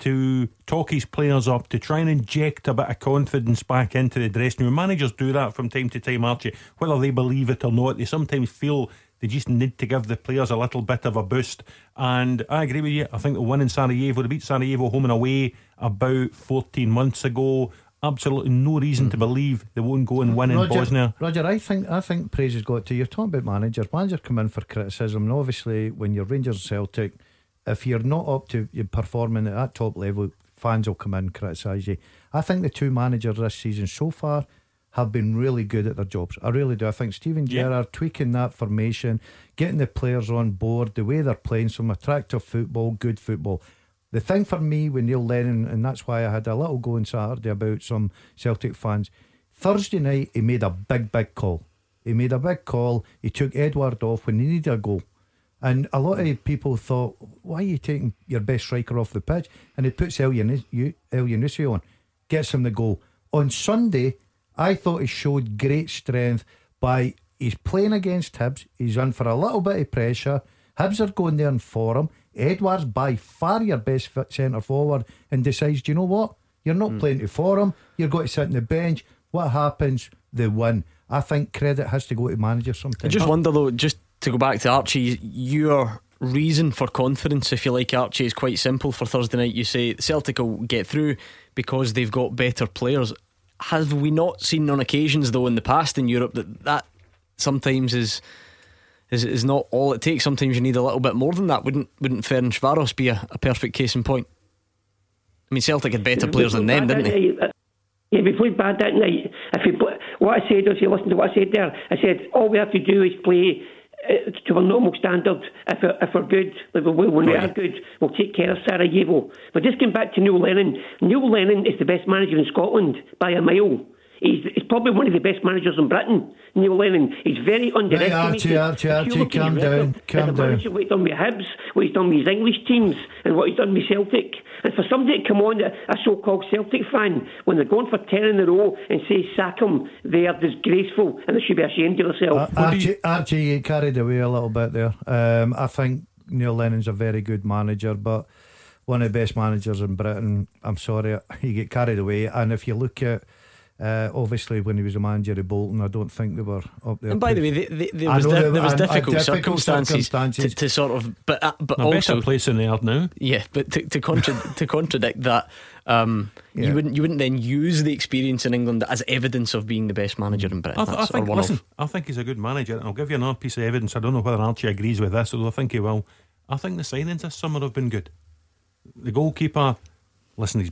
D: to talk his players up, to try and inject a bit of confidence back into the dressing room. Managers do that from time to time, Archie. Whether they believe it or not, they sometimes feel they just need to give the players a little bit of a boost. And I agree with you. I think the win in Sarajevo, they beat Sarajevo home and away about 14 months ago. Absolutely no reason to believe they won't go and win
E: Roger,
D: in Bosnia.
E: Roger, I think I think praise has got to. You're talking about managers. Managers come in for criticism, and obviously when you're Rangers Celtic, if you're not up to performing at that top level, fans will come in and criticise you. I think the two managers this season so far have been really good at their jobs. I really do. I think Steven
D: Yeah.
E: Gerrard tweaking that formation, getting the players on board, the way they're playing some attractive football, good football. The thing for me with Neil Lennon, and that's why I had a little go on Saturday about some Celtic fans. Thursday night, he made a big, big call. He made a big call. He took Edouard off when he needed a goal. And a lot of people thought, why are you taking your best striker off the pitch? And he puts El Yunus- Elyounoussi on, gets him the goal. On Sunday, I thought he showed great strength by he's playing against Hibs. He's on for a little bit of pressure. Hibs are going there and for him. Edouard's by far your best centre forward and decides, do you know what? You're not hmm. playing to for him. You're going to sit on the bench. What happens? They win. I think credit has to go to manager managers
C: I
E: sometimes.
C: just wonder though, just to go back to Archie, your reason for confidence, if you like, Archie, is quite simple for Thursday night. You say Celtic will get through because they've got better players. Have we not seen on occasions though in the past in Europe that that sometimes is is is not all it takes? Sometimes you need a little bit more than that. Wouldn't wouldn't Ferencvaros be a, a perfect case in point? I mean, Celtic had better players than them, didn't they?
K: Uh, yeah, we played bad that night. If we play, what I said was, you listen to what I said there. I said all we have to do is play to a normal standard. If we're, if we're good, like we will when we are good, we'll take care of Sarajevo. But just going back to Neil Lennon, Neil Lennon is the best manager in Scotland by a mile. He's, he's probably one of the best managers in Britain. Neil Lennon. He's very underestimated.
E: Archie, Archie, Archie,
K: his
E: calm down, calm down.
K: what he's done with Hibs, what he's done with his English teams, and what he's done with Celtic. And for somebody to come on, a a so-called Celtic fan, when they're going for ten in a row and say sack him, they are disgraceful and they should be ashamed of themselves.
E: Uh, Archie, Archie, you carried away a little bit there. Um, I think Neil Lennon's a very good manager, but one of the best managers in Britain. I'm sorry, you get carried away. And if you look at uh, obviously when he was a manager of Bolton, I don't think they were up there.
C: And by the way, they, they, there was, di-
E: there-
C: there was
E: and- and
C: difficult,
E: difficult
C: circumstances,
E: circumstances.
C: To, to sort of, but uh, but
D: A
C: also
D: place in the earth now.
C: Yeah, but to to, contra- to contradict that, um,
E: Yeah.
C: you wouldn't you wouldn't then use the experience in England as evidence of being the best manager in Britain.
D: I, th- I
C: That's- or
D: think. Listen,
C: of.
D: I think he's a good manager. I'll give you another piece of evidence. I don't know whether Archie agrees with this, although I think he will. I think the signings this summer have been good. The goalkeeper, listen, his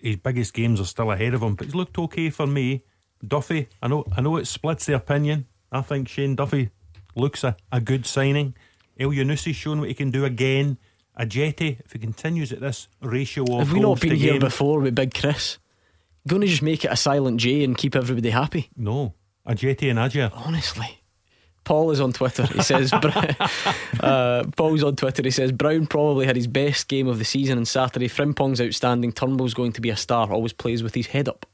D: his biggest games are still ahead of him, but he's looked okay for me. Duffy, I know, I know it splits the opinion. I think Shane Duffy looks a, a good signing. Elyounoussi's shown what he can do again. Ajeti, if he continues at this ratio of
C: Have we not been here
D: game-
C: before with Big Chris? Going to just make it a silent J and keep everybody happy?
D: No, Ajeti and Ajay.
C: Honestly. Paul is on Twitter. He says, uh, Paul's on Twitter. He says, Brown probably had his best game of the season on Saturday. Frimpong's outstanding. Turnbull's going to be a star. Always plays with his head up.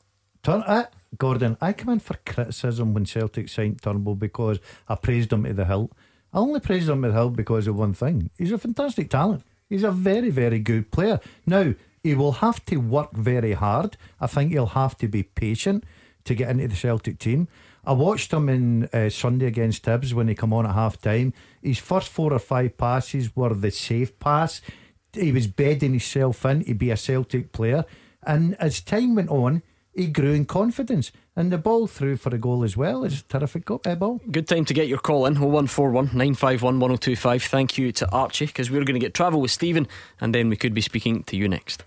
E: Turn, uh, Gordon, I come in for criticism when Celtic signed Turnbull because I praised him to the hilt. I only praised him to the hilt because of one thing. He's a fantastic talent. He's a very, very good player. Now, he will have to work very hard. I think he'll have to be patient to get into the Celtic team. I watched him in uh, Sunday against Hibs when he come on at half time. His first four or five passes were the safe pass. He was bedding himself in to be a Celtic player. And as time went on, he grew in confidence. And the ball through for a goal as well is a terrific go- uh, ball.
C: Good time to get your call in 0141 951 1025. Thank you to Archie because we're going to get travel with Stephen and then we could be speaking to you next.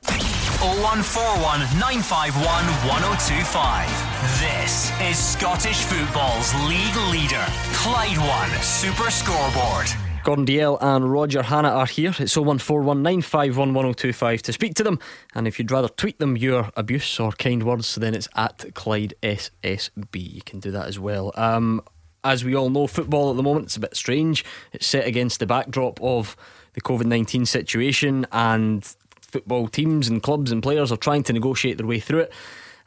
B: 0141 951 1025. This is Scottish football's league leader, Clyde One Super Scoreboard.
C: Gordon Dalziel and Roger Hannah are here. It's 01419511025 to speak to them. And if you'd rather tweet them your abuse or kind words, then it's at Clyde SSB. You can do that as well. Um, as we all know, football at the moment it's a bit strange. It's set against the backdrop of the COVID 19 situation, and football teams and clubs and players are trying to negotiate their way through it.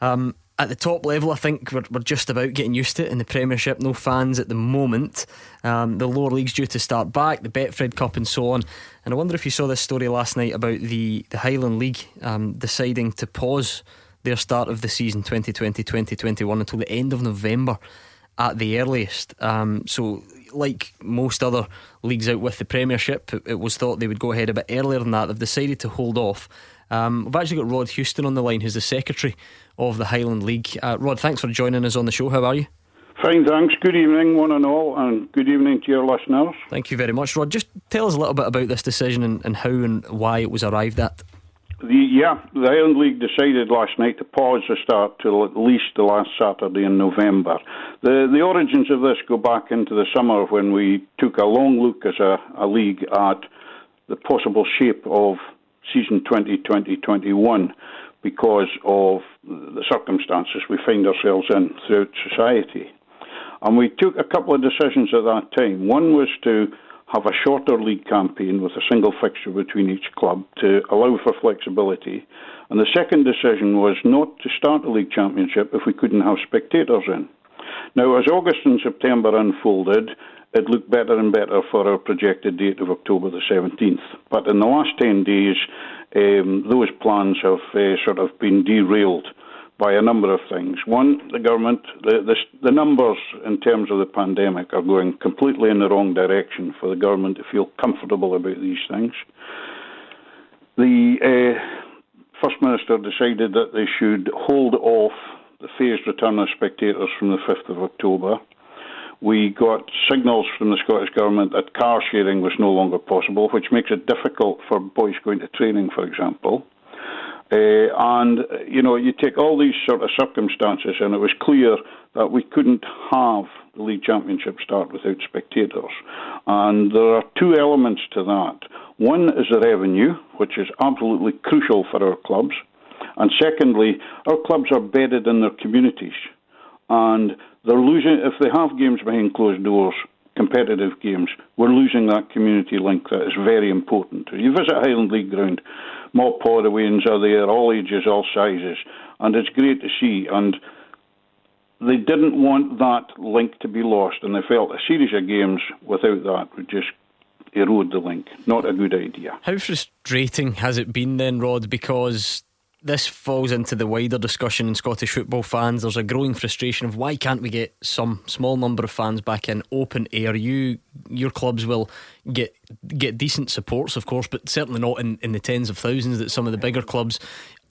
C: Um, at the top level, I think we're, we're just about getting used to it in the Premiership. No fans at the moment. Um, the lower leagues due to start back, the Betfred Cup, and so on. And I wonder if you saw this story last night about the, the Highland League um, deciding to pause their start of the season 2020 2021 until the end of November at the earliest. Um, so, like most other leagues out with the Premiership, it, it, was thought they would go ahead a bit earlier than that. They've decided to hold off. Um, we've actually got Rod Houston on the line, who's the secretary of the Highland League. Uh, Rod, thanks for joining us on the show. How are you?
L: Fine, thanks. Good evening, one and all, and good evening to your listeners.
C: Thank you very much, Rod. Just tell us a little bit about this decision and, and how and why it was arrived at.
L: The, yeah, the Highland League decided last night to pause the start till at least the last Saturday in November. The the origins of this go back into the summer when we took a long look as a, a league at the possible shape of season 2020-21 because of the circumstances we find ourselves in throughout society. And we took a couple of decisions at that time. One was to have a shorter league campaign with a single fixture between each club to allow for flexibility. And the second decision was not to start the league championship if we couldn't have spectators in. Now, as August and September unfolded, it looked better and better for our projected date of October the 17th. But in the last 10 days, um, those plans have uh, sort of been derailed by a number of things. One, the government, the, the, the, numbers in terms of the pandemic are going completely in the wrong direction for the government to feel comfortable about these things. The uh, First Minister decided that they should hold off the phased return of spectators from the 5th of October we got signals from the Scottish Government that car sharing was no longer possible, which makes it difficult for boys going to training, for example. Uh, and, you know, you take all these sort of circumstances, and it was clear that we couldn't have the League Championship start without spectators. And there are two elements to that. One is the revenue, which is absolutely crucial for our clubs. And secondly, our clubs are bedded in their communities. And they're losing if they have games behind closed doors, competitive games. We're losing that community link that is very important. You visit Highland League ground, mob Podawayans are there, all ages, all sizes, and it's great to see. And they didn't want that link to be lost, and they felt a series of games without that would just erode the link. Not a good idea.
C: How frustrating has it been then, Rod? Because this falls into the wider discussion in Scottish football fans. There's a growing frustration of why can't we get some small number of fans back in open air? You, your clubs will get get decent supports, of course, but certainly not in, in the tens of thousands that some of the bigger clubs.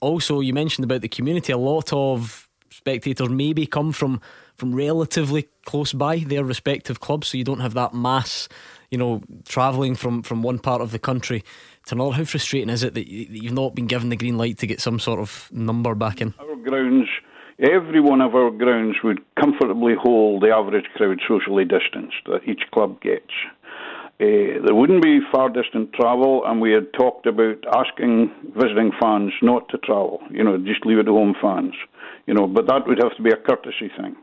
C: Also, you mentioned about the community. A lot of spectators maybe come from from relatively close by their respective clubs, so you don't have that mass, you know, travelling from from one part of the country to another. How frustrating is it that you've not been given the green light to get some sort of number back in?
L: Our grounds, every one of our grounds would comfortably hold the average crowd socially distanced that each club gets. Uh, there wouldn't be far distant travel, and we had talked about asking visiting fans not to travel, you know, just leave it to home fans, you know, but that would have to be a courtesy thing.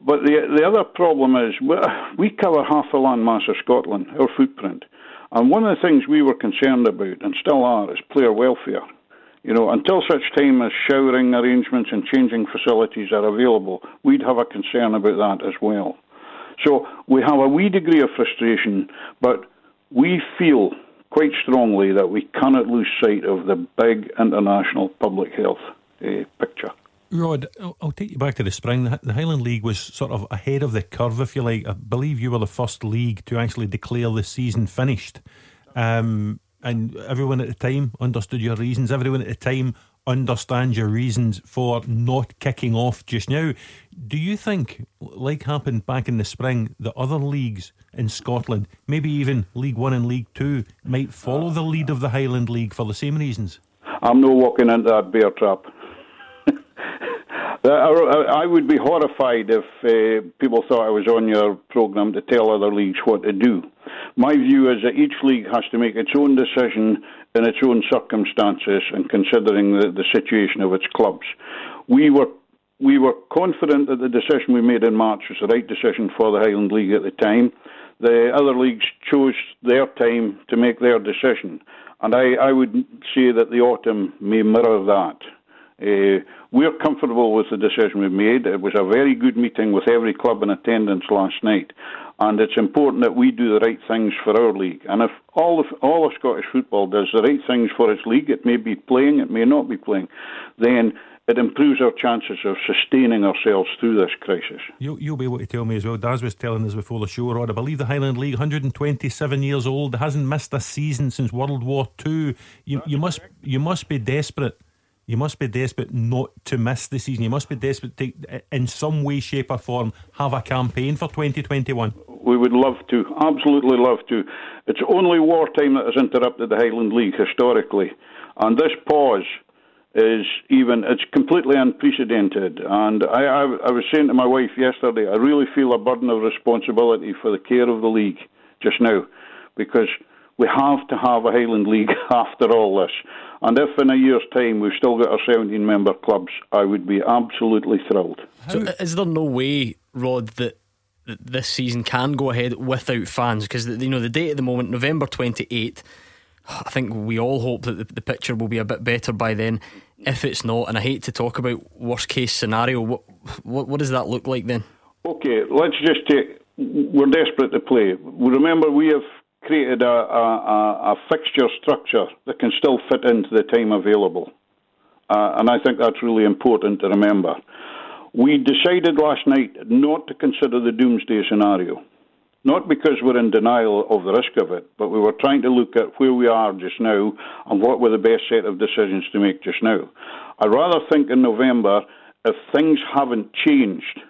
L: But the the other problem is we cover half the landmass of Scotland, our footprint. And one of the things we were concerned about, and still are, is player welfare. You know, until such time as showering arrangements and changing facilities are available, we'd have a concern about that as well. So we have a wee degree of frustration, but we feel quite strongly that we cannot lose sight of the big international public health uh, picture.
D: Rod, I'll take you back to the spring. The Highland League was sort of ahead of the curve, if you like. I believe you were the first league to actually declare the season finished. Um, and everyone at the time understood your reasons. Everyone at the time understands your reasons for not kicking off just now. Do you think, like happened back in the spring, the other leagues in Scotland, maybe even League One and League Two, might follow the lead of the Highland League for the same reasons?
L: I'm not walking into that bear trap. I would be horrified if uh, people thought I was on your programme to tell other leagues what to do. My view is that each league has to make its own decision in its own circumstances and considering the, the situation of its clubs. We were we were confident that the decision we made in March was the right decision for the Highland League at the time. The other leagues chose their time to make their decision, and I, I would say that the autumn may mirror that. Uh, we're comfortable with the decision we've made. It was a very good meeting with every club in attendance last night, and it's important that we do the right things for our league. And if all of all of Scottish football does the right things for its league, it may be playing, it may not be playing, then it improves our chances of sustaining ourselves through this crisis.
D: You, you'll be able to tell me as well. Daz was telling us before the show, Rod. I believe the Highland League, 127 years old, hasn't missed a season since World War Two. You, you must you must be desperate you must be desperate not to miss the season. You must be desperate to, in some way, shape, or form, have a campaign for 2021.
L: We would love to, absolutely love to. It's only wartime that has interrupted the Highland League historically, and this pause is even it's completely unprecedented. And I, I, I was saying to my wife yesterday, I really feel a burden of responsibility for the care of the league just now, because we have to have a Highland League after all this. And if in a year's time we've still got our 17 member clubs, I would be absolutely thrilled.
C: So, is there no way, Rod, that this season can go ahead without fans? Because you know the date at the moment, November 28th. I think we all hope that the, the picture will be a bit better by then. If it's not, and I hate to talk about worst case scenario, what what, what does that look like then?
L: Okay, let's just take. We're desperate to play. Remember, we have created a, a, a, fixture structure that can still fit into the time available. Uh, and I think that's really important to remember. We decided last night not to consider the doomsday scenario. Not because we're in denial of the risk of it, but we were trying to look at where we are just now and what were the best set of decisions to make just now. I rather think in November, if things haven't changed,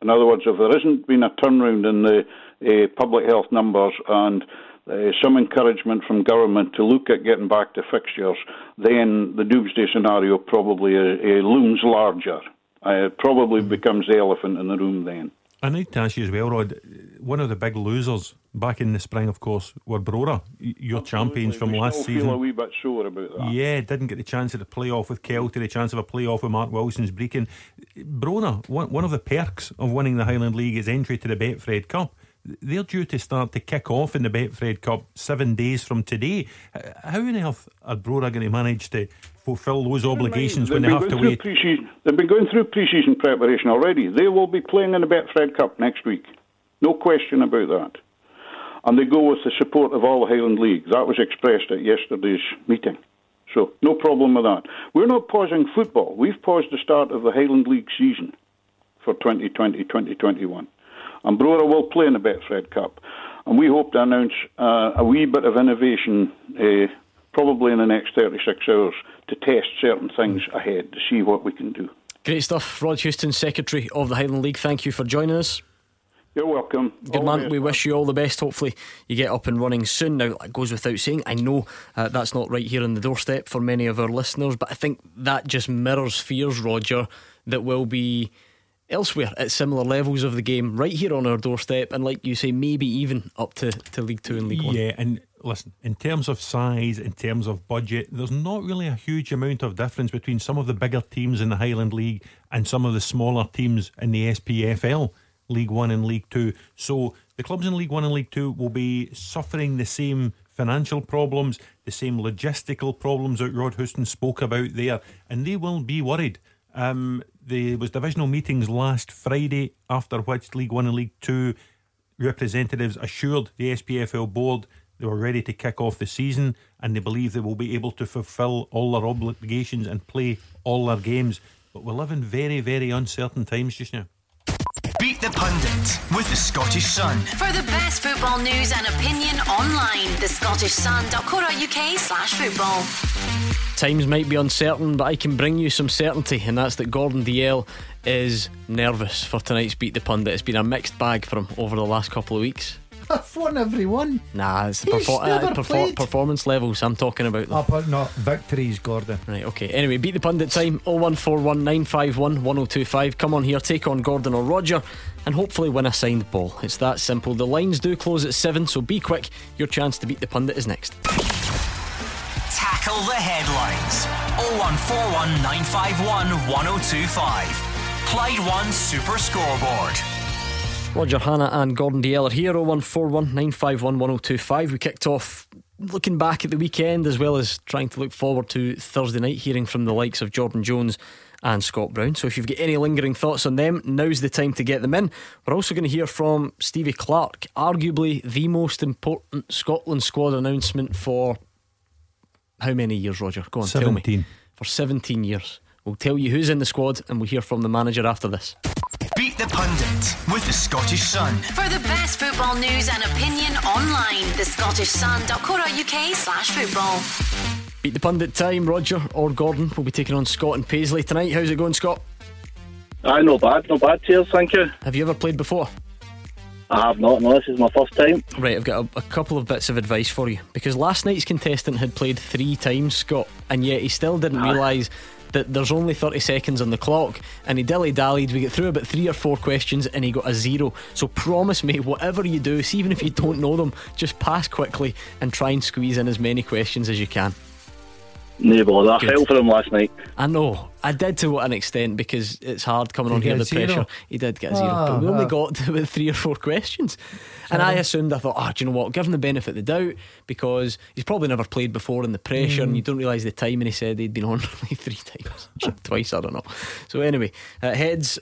L: in other words, if there hasn't been a turnaround in the uh, public health numbers and uh, some encouragement from government to look at getting back to fixtures, then the doomsday scenario probably uh, uh looms larger. Uh, it probably becomes the elephant in the room then.
D: I need to ask you as well, Rod. One of the big losers back in the spring, of course, were Brora, your Absolutely. champions from
L: we
D: last season.
L: Feel a wee bit sore about that.
D: Yeah, didn't get the chance of the playoff with Kelty, the chance of a playoff with Mark Wilson's Brechin. Brora, one, one of the perks of winning the Highland League is entry to the Betfred Cup they're due to start to kick off in the Betfred Cup seven days from today. How on earth are Brora going to manage to fulfil those obligations when they have to wait?
L: They've been going through pre-season preparation already. They will be playing in the Betfred Cup next week. No question about that. And they go with the support of all the Highland League. That was expressed at yesterday's meeting. So, no problem with that. We're not pausing football. We've paused the start of the Highland League season for 2020 2021. And Brora will play in the Betfred Cup. And we hope to announce uh, a wee bit of innovation uh, probably in the next 36 hours to test certain things ahead to see what we can do.
C: Great stuff. Rod Houston, Secretary of the Highland League, thank you for joining us.
L: You're welcome.
C: Good all man. We wish you all the best. Hopefully, you get up and running soon. Now, that goes without saying. I know uh, that's not right here on the doorstep for many of our listeners, but I think that just mirrors fears, Roger, that will be elsewhere at similar levels of the game, right here on our doorstep, and like you say, maybe even up to, to League Two and League
D: One.
C: Yeah,
D: and listen, in terms of size, in terms of budget, there's not really a huge amount of difference between some of the bigger teams in the Highland League and some of the smaller teams in the SPFL. League One and League Two. So the clubs in League One and League Two will be suffering the same financial problems, the same logistical problems that Rod Houston spoke about there, and they will be worried. Um, there was divisional meetings last Friday, after which League One and League Two representatives assured the SPFL board they were ready to kick off the season and they believe they will be able to fulfil all their obligations and play all their games. But we live in very, very uncertain times just now.
B: Beat the Pundit with the Scottish Sun.
M: For the best football news and opinion online, thescottishsun.co.uk slash football.
C: Times might be uncertain, but I can bring you some certainty, and that's that Gordon Dalziel is nervous for tonight's Beat the Pundit. It's been a mixed bag for him over the last couple of weeks.
E: I've won every one.
C: Nah, it's the perfor- uh, perfor- performance levels I'm talking about.
E: Oh, but not victories, Gordon.
C: Right, okay. Anyway, beat the pundit time 0141 951 1025. Come on here, take on Gordon or Roger, and hopefully win a signed ball. It's that simple. The lines do close at 7, so be quick. Your chance to beat the pundit is next.
B: Tackle the headlines. 0141 951 1025. Clyde One Super Scoreboard.
C: Roger Hannah and Gordon are here 0141 951 1025. We kicked off looking back at the weekend as well as trying to look forward to Thursday night, hearing from the likes of Jordan Jones and Scott Brown. So if you've got any lingering thoughts on them, now's the time to get them in. We're also going to hear from Stevie Clarke, arguably the most important Scotland squad announcement for how many years, Roger? Go on, tell me. For 17 years. We'll tell you who's in the squad and we'll hear from the manager after this.
B: Beat the pundit with the Scottish Sun.
M: For the best football news and opinion online, thescottishsun.co.uk slash football.
C: Beat the pundit time, Roger or Gordon will be taking on Scott and Paisley tonight. How's it going, Scott?
N: Aye, no bad, no bad. Cheers, thank you.
C: Have you ever played before?
N: I have not. No, this is my first time.
C: Right, I've got a, a couple of bits of advice for you because last night's contestant had played three times, Scott, and yet he still didn't realise that there's only 30 seconds on the clock and he dilly dallied. We get through about three or four questions and he got a zero. So promise me, whatever you do, see even if you don't know them, just pass quickly and try and squeeze in as many questions as you can.
N: No bother. I
C: Good.
N: fell for him last night.
C: I know. I did to what an extent because it's hard coming
N: Did
C: on here, the
N: a zero?
C: pressure. He did get a zero,
N: Ah,
C: but we only
N: ah.
C: got to about three or four questions. And I assumed, I thought, oh, do you know what? Give him the benefit of the doubt because he's probably never played before in the pressure and
N: Mm.
C: you don't realise the time. And he said he'd been on like three times, twice, I don't know. So, anyway, uh, heads,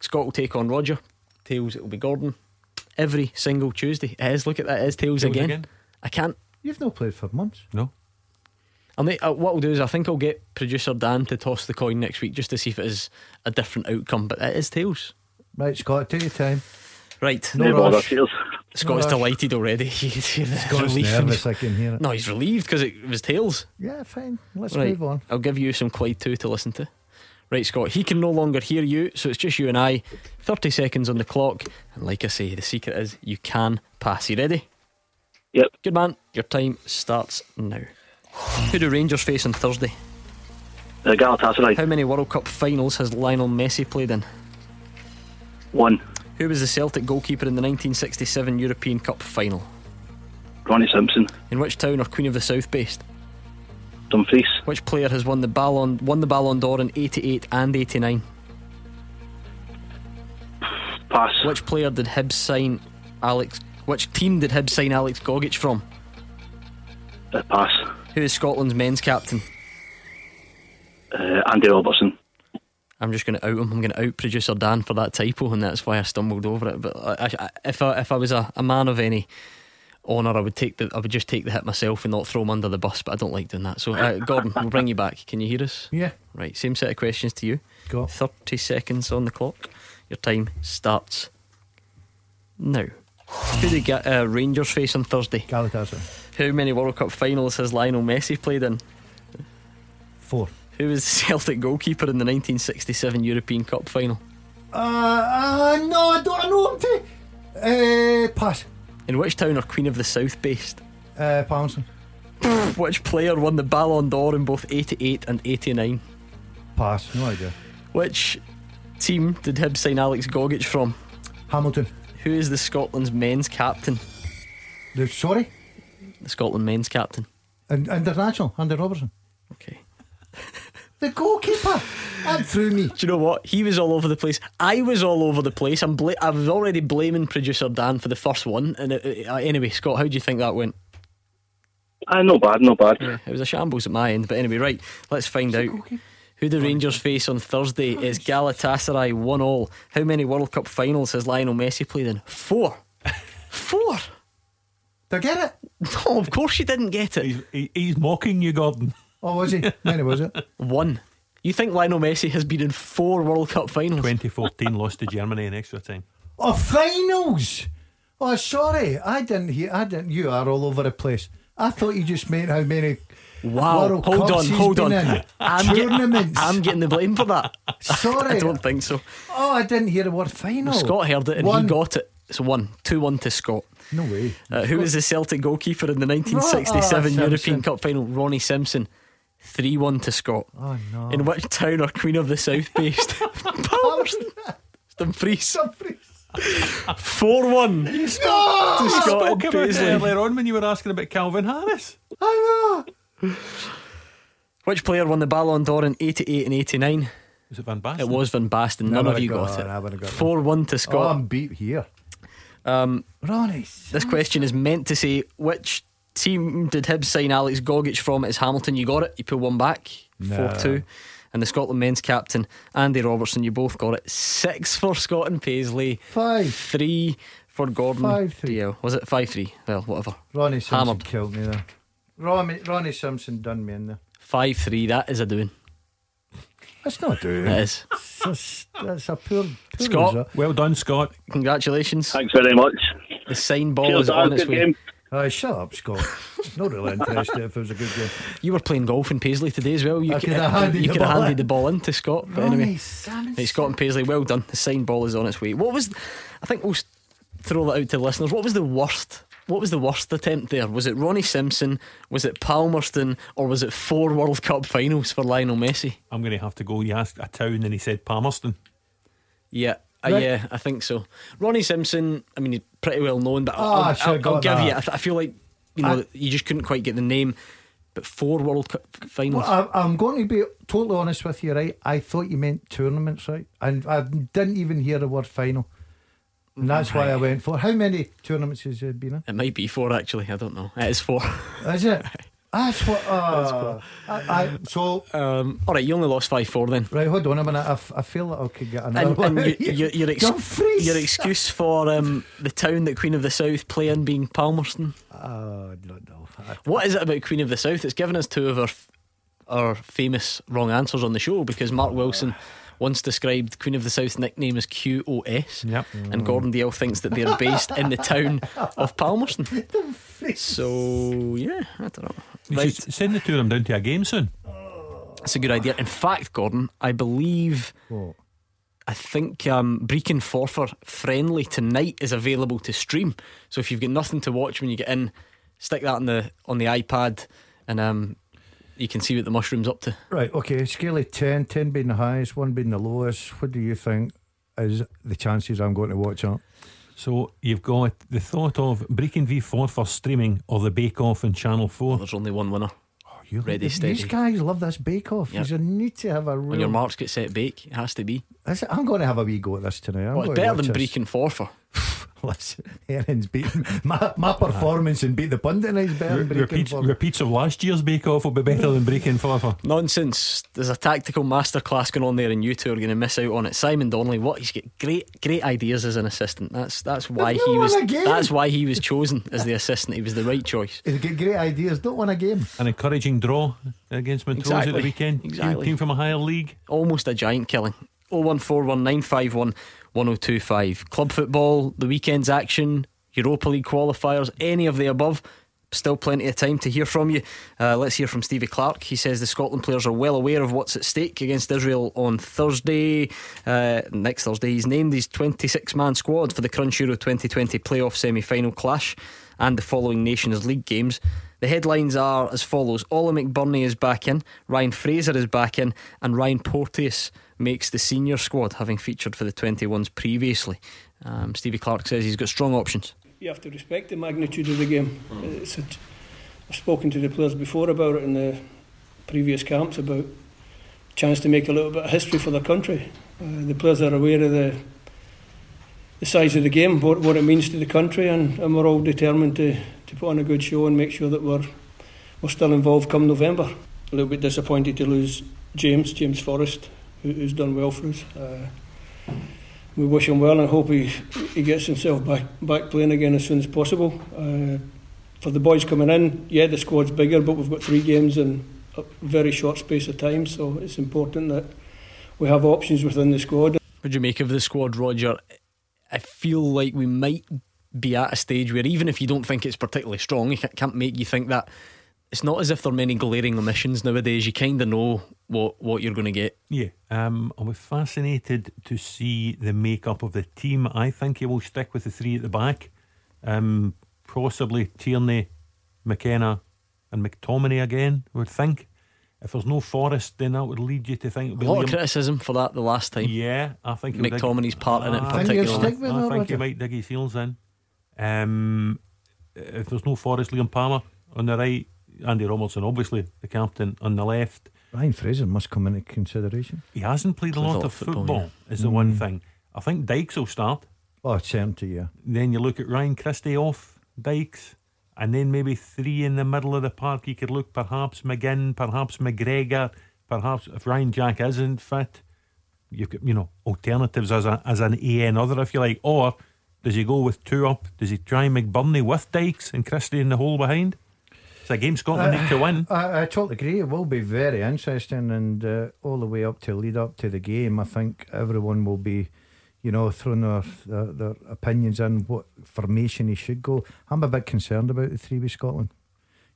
C: Scott will take on Roger. Tails, it'll be Gordon. Every single Tuesday. It is, look at that, it is Tails,
E: Tails
C: again.
E: again.
C: I can't.
E: You've not played for months.
D: No.
C: I'll make, uh, what I'll do is I think I'll get producer Dan to toss the coin next week just to see if it is a different outcome. But it is tails.
E: Right, Scott, take your time.
C: Right.
E: No No bother, rush.
N: cheers.
C: Scott's
E: No rush.
C: delighted already. He's
E: Scott's nervous, I can hear it.
C: No, he's relieved because it was tails.
E: Yeah, fine. Let's
C: right.
E: move on.
C: I'll give you some Clyde too to listen to. Right, Scott, he can no longer hear you, so it's just you and I. 30 seconds on the clock. And like I say, the secret is you can pass. You ready?
N: Yep.
C: Good man. Your time starts now. Who do Rangers face on Thursday?
N: Uh, Galatasaray.
C: How many World Cup finals has Lionel Messi played in?
N: One.
C: Who was the Celtic goalkeeper in the 1967 European Cup final?
N: Ronnie Simpson.
C: In which town are Queen of the South based?
N: Dumfries.
C: Which player has won the Ballon won the Ballon d'Or in 88 and 89?
N: Pass.
C: Which player did Hibs sign Alex which team did Hibs sign Alex Gogic from?
N: Uh, pass.
C: Who is Scotland's men's captain?
N: Uh, Andy Robertson.
C: I'm just going to out him. I'm going to out producer Dan for that typo, and that's why I stumbled over it. But I, I, if I if I was a, a man of any honour, I would take the I would just take the hit myself and not throw him under the bus. But I don't like doing that. So uh, Gordon, we'll bring you back. Can you hear us?
E: Yeah.
C: Right. Same set of questions to you.
E: Go.
C: Thirty seconds on the clock. Your time starts now. Who did get uh, Rangers face on Thursday?
E: Galatasaray.
C: How many World Cup finals has Lionel Messi played in?
E: Four.
C: Who was the Celtic goalkeeper in the 1967 European Cup final?
E: Uh, uh, no, I don't I know him to. Uh, pass.
C: In which town are Queen of the South based?
E: Uh, Palmerston.
C: Which player won the Ballon d'Or in both 88 and 89?
E: Pass. No idea.
C: Which team did Hibs sign Alex Gogic from?
E: Hamilton.
C: Who is the Scotland's men's captain?
E: The, sorry?
C: The Scotland men's captain.
E: And international. Andy Robertson.
C: Okay.
E: The goalkeeper. That threw me.
C: Do you know what? He was all over the place. I was all over the place. I'm bla- I was already blaming producer Dan for the first one. And it, it- uh, anyway, Scott, how do you think that went?
N: Uh, no bad, no bad.
C: Yeah, it was a shambles at my end. But anyway, right, let's find out. Who the Rangers face on Thursday is Galatasaray 1 all. How many World Cup finals has Lionel Messi played in? Four. Four.
E: Did I get it?
C: No, of course you didn't get it.
D: He's, he- he's mocking you, Gordon.
E: Oh, was he? Many was it?
C: One. You think Lionel Messi has been in four World Cup finals?
D: 2014 lost to Germany in extra time.
E: Oh, finals. Oh, sorry. I didn't hear. I didn't. You are all over the place. I thought you just meant how many.
C: Wow.
E: World
C: hold
E: Cups
C: on,
E: he's
C: hold
E: been
C: on.
E: in.
C: I'm, get-
E: Tournaments.
C: I'm getting the blame for that.
E: Sorry.
C: I don't think so.
E: Oh, I didn't hear the word final.
C: Scott heard it and
E: One.
C: he got it. It's one, two one to Scott.
E: No way.
C: Uh, who was the Celtic goalkeeper in the 1967
E: Ah,
C: European Cup final? Ronnie Simpson. 3 1 to Scott.
E: Oh no.
C: In which town are Queen of the South based? Palmerston. Dumfries. 4 1 to
D: You
C: Scott and
D: spoke about it earlier on when you were asking about Calvin Harris.
E: I know.
C: Which player won the Ballon d'Or in 88 and 89?
D: Was it Van Basten?
C: It was Van Basten. None of you
E: got
C: got,
E: that, never got
C: it. 4 1 to Scott.
E: Oh,
C: Scott.
E: I'm beat here.
C: Um,
E: Ronnie.
C: this question is meant to say which team did Hibs sign Alex Gogic from? It's Hamilton. You got it. You pull one back.
E: No.
C: 4 2. And the Scotland men's captain, Andy Robertson, you both got it. Six for Scott and Paisley.
E: Five.
C: Three for Gordon.
E: Five, three.
C: Was it 5 3? Well, whatever.
E: Ronnie Simpson
C: Hammered.
E: killed me there. Ronnie, Ronnie Simpson done me in there.
C: 5 3. That is a doing.
E: That's not doing.
C: It is.
E: That's, that's a poor, poor
C: Scott.
E: result.
D: Well done, Scott.
C: Congratulations.
N: Thanks very much.
C: The sign ball
N: Cheers,
C: is on its way.
N: game.
E: Aye, shut up, Scott. Not really interested if it was a good game.
C: You were playing golf in Paisley today as well. You
E: I
C: could,
E: could have handed
C: you
E: the
C: could have
E: ball
C: handed
E: in.
C: the ball in to Scott. But
E: Ronnie
C: anyway,
E: Simpson.
C: right, Scott and Paisley, well done. The sign ball is on its way. What was? I think we'll throw that out to the listeners. What was the worst? What was the worst attempt there? Was it Ronnie Simpson? Was it Palmerston? Or was it four World Cup finals for Lionel Messi?
D: I'm going to have to go. You asked a town and he said Palmerston.
C: Yeah. Uh, yeah, I think so. Ronnie Simpson, I mean, he's pretty well known, but
E: Ah,
C: I'll,
E: I
C: I'll, I'll,
E: got
C: give you. I, th- I feel like you know
E: I-
C: you just couldn't quite get the name, but four World Cup finals.
E: Well, I, I'm going to be totally honest with you, right? I thought you meant tournaments, right? And I didn't even hear the word final. And that's why I went for. How many tournaments has it been in?
C: It might be four actually. I don't know. It is four.
E: Is it? That's what. Uh, I, I, so,
C: Um, all right, you only lost five four then.
E: right, hold on a minute. I, f- I feel that I could get another
C: And,
E: one.
C: and you, you, your, ex- your excuse for um, the town that Queen of the South play in being Palmerston.
E: Oh, no, no. I-
C: What is it about Queen of the South? It's given us two of our f- our famous wrong answers on the show because Mark Wilson once described Queen of the South's nickname as QOS.
D: Yep.
C: And Gordon Dalziel thinks that they're based in the town of Palmerston. So yeah, I don't know.
D: You
C: Right.
D: should send the two of them down to a game soon.
C: That's a good idea. In fact, Gordon, I believe.
E: What?
C: I think um, Brechin Forfar friendly tonight is available to stream. So if you've got nothing to watch when you get in, stick that on the on the iPad, and um, you can see what the mushroom's up to.
E: Right, okay. Scale of 10, 10 being the highest, 1 being the lowest. What do you think is the chances I'm going to watch that?
D: So you've got the thought of Breaking V4 for streaming or the Bake Off in Channel 4.
C: There's only one winner.
E: Oh, you
C: Ready,
E: These
C: steady.
E: guys love this bake off.
C: Yep.
E: You need to have a
C: When your marks get set bake, it has to be.
E: Is it- I'm going to have a wee go at this tonight. I'm
C: Well, it's better
E: watch
C: than
E: this.
C: Brechin Forfar.
E: Listen, Erin's beaten my, my performance and beat the pundit is better than Brechin
D: Repeats,
E: Forfar.
D: repeats of last year's Bake Off will be better than Brechin Forfar.
C: Nonsense. There's a tactical masterclass going on there, and you two are going to miss out on it. Simon Donnelly, what he's got great, great ideas as an assistant. That's that's why
E: They've
C: he was.
E: won a game.
C: That's why he was chosen as the assistant. He was the right choice.
E: He's got great ideas. Don't win a game.
D: An encouraging draw against Montrose at the weekend. Team-
C: Exactly.
D: Team from a higher league.
C: almost a giant killing. 0141951 1025. Club football, the weekend's action, Europa League qualifiers, any of the above. Still plenty of time to hear from you. Uh, let's hear from Stevie Clarke. He says the Scotland players are well aware of what's at stake against Israel on Thursday. Uh, next Thursday, he's named his 26 man squad for the Crunch Euro 2020 playoff semi final clash and the following Nations League games. The headlines are as follows Oli McBurnie is back in, Ryan Fraser is back in, and Ryan Porteous makes the senior squad, having featured for the 21s previously. Um, Stevie Clarke says he's got strong options.
O: You have to respect the magnitude of the game. It's a, I've spoken to the players before about it in the previous camps about chance to make a little bit of history for their country. Uh, the players are aware of the the size of the game, what, what it means to the country, and, and we're all determined to, to put on a good show and make sure that we're we're still involved come November. A little bit disappointed to lose James, James Forrest, who, who's done well for us. Uh, we wish him well and hope he, he gets himself back, back playing again as soon as possible. Uh, for the boys coming in, yeah, the squad's bigger, but we've got three games in a very short space of time, so it's important that we have options within the squad.
C: What do you make of the squad, Roger? I feel like we might be at a stage where even if you don't think it's particularly strong, it can't make you think that it's not as if there are many glaring omissions nowadays. You kind of know what what you're going to get.
D: Yeah, um, I'll be fascinated to see the makeup of the team. I think he will stick with the three at the back, um, possibly Tierney, McKenna, and McTominay again. I would think. If there's no Forrest, then that would lead you to think
C: A lot
D: Liam-
C: of criticism for that the last time.
D: Yeah, I think he'll dig-
C: McTominay's part in it,
D: Ah,
C: particularly.
D: I think he might dig his heels in. Um, if there's no Forrest, Liam Palmer on the right, Andy Robertson, obviously the captain on the left.
E: Ryan Fraser must come into consideration.
D: He hasn't played a
E: Played
D: lot of football, is the one mm. thing. I think Dykes will start.
E: Oh, certainty, yeah.
D: Then you look at Ryan Christie off Dykes, and then maybe three in the middle of the park. You could look perhaps McGinn, perhaps McGregor, perhaps if Ryan Jack isn't fit, you've got you know alternatives as a as an AN other if you like. Or does he go with two up? Does he try McBurnie with Dykes and Christie in the hole behind? It's a game Scotland need to win.
E: I, I totally agree. It will be very interesting, and uh, all the way up to lead up to the game, I think everyone will be, you know, throwing their, their, their opinions in what formation he should go. I'm a bit concerned about the three with Scotland.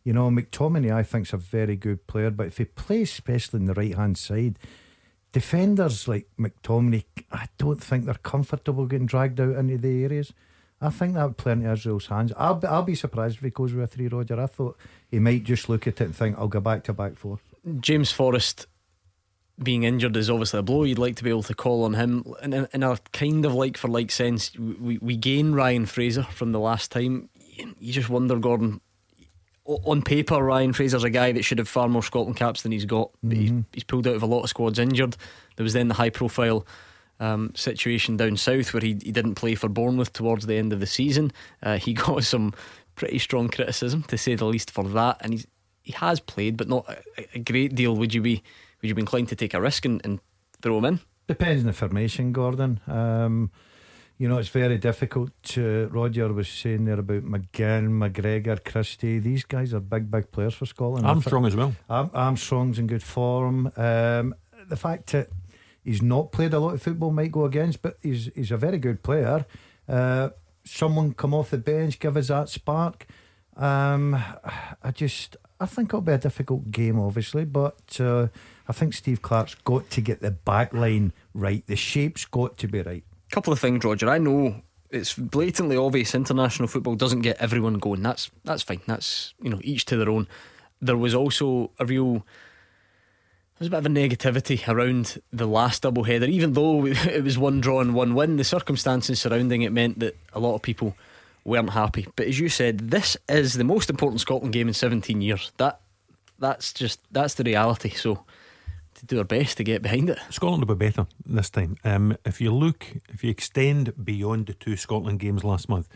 E: You know, McTominay, I think's a very good player, but if he plays, especially in the right hand side, defenders like McTominay, I don't think they're comfortable getting dragged out into the areas. I think that would play into Israel's hands. I'll be, I'll be surprised if he goes with a three, Roger. I thought he might just look at it and think, I'll go back to back four.
C: James Forrest being injured is obviously a blow. You'd like to be able to call on him in, in, in a kind of like for like sense. We, we gain Ryan Fraser from the last time. You just wonder, Gordon. On paper, Ryan Fraser's a guy that should have far more Scotland caps than he's got. But he's, mm-hmm. he's pulled out of a lot of squads injured. There was then the high profile um, situation down south where he, he didn't play for Bournemouth towards the end of the season. Uh, he got some pretty strong criticism, to say the least, for that. And he's he has played, but not a, a great deal. Would you be would you be inclined to take a risk and, and throw him in?
E: Depends on the formation, Gordon. Um, you know, it's very difficult. To, Roger was saying there about McGinn, McGregor, Christie. These guys are big, big players for Scotland.
D: Armstrong as well.
E: Armstrong's in good form. Um, the fact that he's not played a lot of football might go against, but he's he's a very good player. Uh, someone come off the bench, give us that spark. Um, I just I think it'll be a difficult game, obviously, but uh, I think Steve Clarke's got to get the back line right. The shape's got to be right.
C: Couple of things, Roger. I know it's blatantly obvious international football doesn't get everyone going. That's that's fine. That's you know each to their own. There was also a real there's a bit of a negativity around the last double header, even though it was one draw and one win. The circumstances surrounding it meant that a lot of people weren't happy. But as you said, this is the most important Scotland game in 17 years. That that's just that's the reality. So to do our best to get behind it.
D: Scotland will be better this time. Um, if you look, if you extend beyond the two Scotland games last month,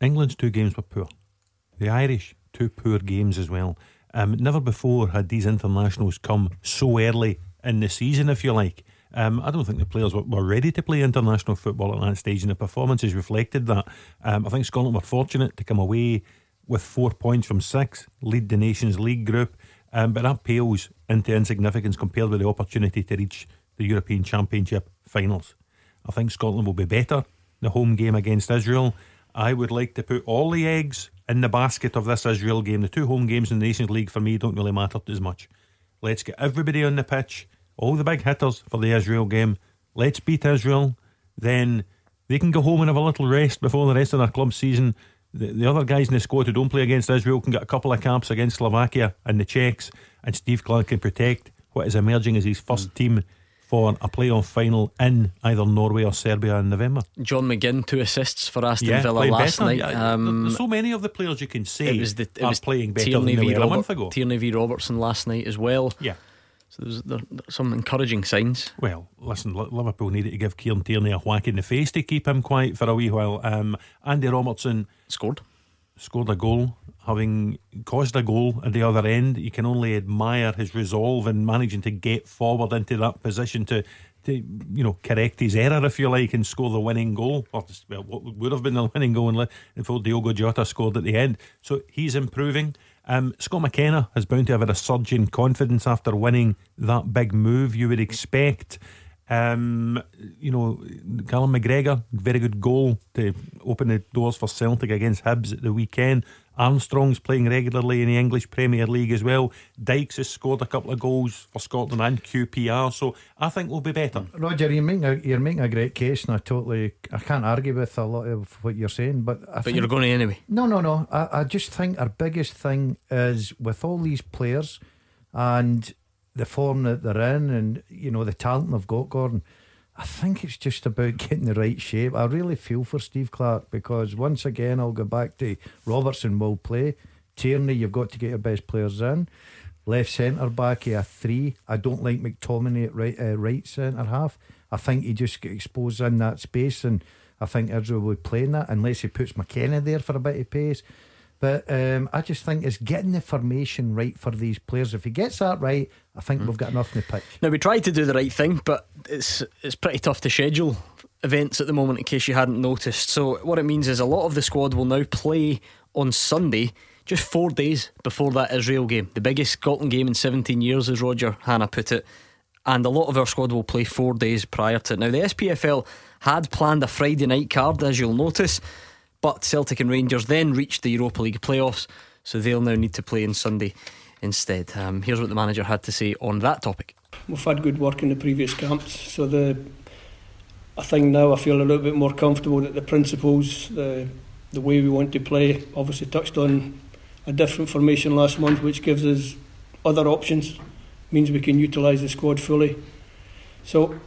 D: England's two games were poor. The Irish, two poor games as well. Um, never before had these internationals come so early in the season, if you like. Um, I don't think the players were, were ready to play international football at that stage, and the performances reflected that. Um, I think Scotland were fortunate to come away with four points from six, lead the Nations League group, um, but that pales into insignificance compared with the opportunity to reach the European Championship finals. I think Scotland will be better. The home game against Israel. I would like to put all the eggs in the basket of this Israel game. The two home games in the Nations League for me don't really matter as much. Let's get everybody on the pitch, all the big hitters for the Israel game. Let's beat Israel. Then they can go home and have a little rest before the rest of their club season. The, the other guys in the squad who don't play against Israel can get a couple of caps against Slovakia and the Czechs, and Steve Clarke can protect what is emerging as his first team for a playoff final in either Norway or Serbia in November.
C: John McGinn, two assists for Aston
D: Yeah,
C: Villa last
D: better.
C: night. Um,
D: there's so many of the players you can say
C: it was the, it
D: are
C: was
D: playing better
C: Tierney
D: than they
C: v.
D: were a month ago.
C: Tierney v Robertson last night as well.
D: Yeah.
C: So there's there, there's some encouraging signs.
D: Well, listen, Liverpool needed to give Kieran Tierney a whack in the face to keep him quiet for a wee while. Um, Andy Robertson
C: scored,
D: scored a goal, having caused a goal at the other end. You can only admire his resolve in managing to get forward into that position to, to you know, correct his error, if you like, and score the winning goal, or well, what would have been the winning goal before Diogo Jota scored at the end. So he's improving. Um, Scott McKenna is bound to have had a surge in confidence after winning that big move. You would expect Um, you know, Callum McGregor, very good goal to open the doors for Celtic against Hibs at the weekend. Armstrong's playing regularly in the English Premier League as well. Dykes has scored a couple of goals for Scotland and QPR, so I think we'll be better.
E: Roger, you're making a, you're making a great case, and I totally I can't argue with a lot of what you're saying. But I
C: But
E: think-
C: you're going to anyway.
E: No, no, no. I, I just think our biggest thing is with all these players and the form that they're in, and you know the talent they've got, Gordon. I think it's just about getting the right shape. I really feel for Steve Clarke because once again, I'll go back to Robertson will play. Tierney, you've got to get your best players in. Left centre back, a three. I don't like McTominay at right, uh, right centre half. I think he just get exposed in that space, and I think Israel will be playing that unless he puts McKenna there for a bit of pace. But um, I just think it's getting the formation right for these players. If he gets that right, I think we've got enough in the pitch.
C: Now we tried to do the right thing, but it's it's pretty tough to schedule events at the moment. In case you hadn't noticed, so what it means is a lot of the squad will now play on Sunday, just four days before that Israel game, the biggest Scotland game in 17 years, as Roger Hannah put it. And a lot of our squad will play four days prior to it. Now the SPFL had planned a Friday night card, as you'll notice, but Celtic and Rangers then reached the Europa League playoffs, so they'll now need to play on Sunday instead. Um, here's what the manager had to say on that topic.
O: We've had good work in the previous camps, so the I think now I feel a little bit more comfortable that the principles, the the way we want to play, obviously touched on a different formation last month, which gives us other options, means we can utilise the squad fully. So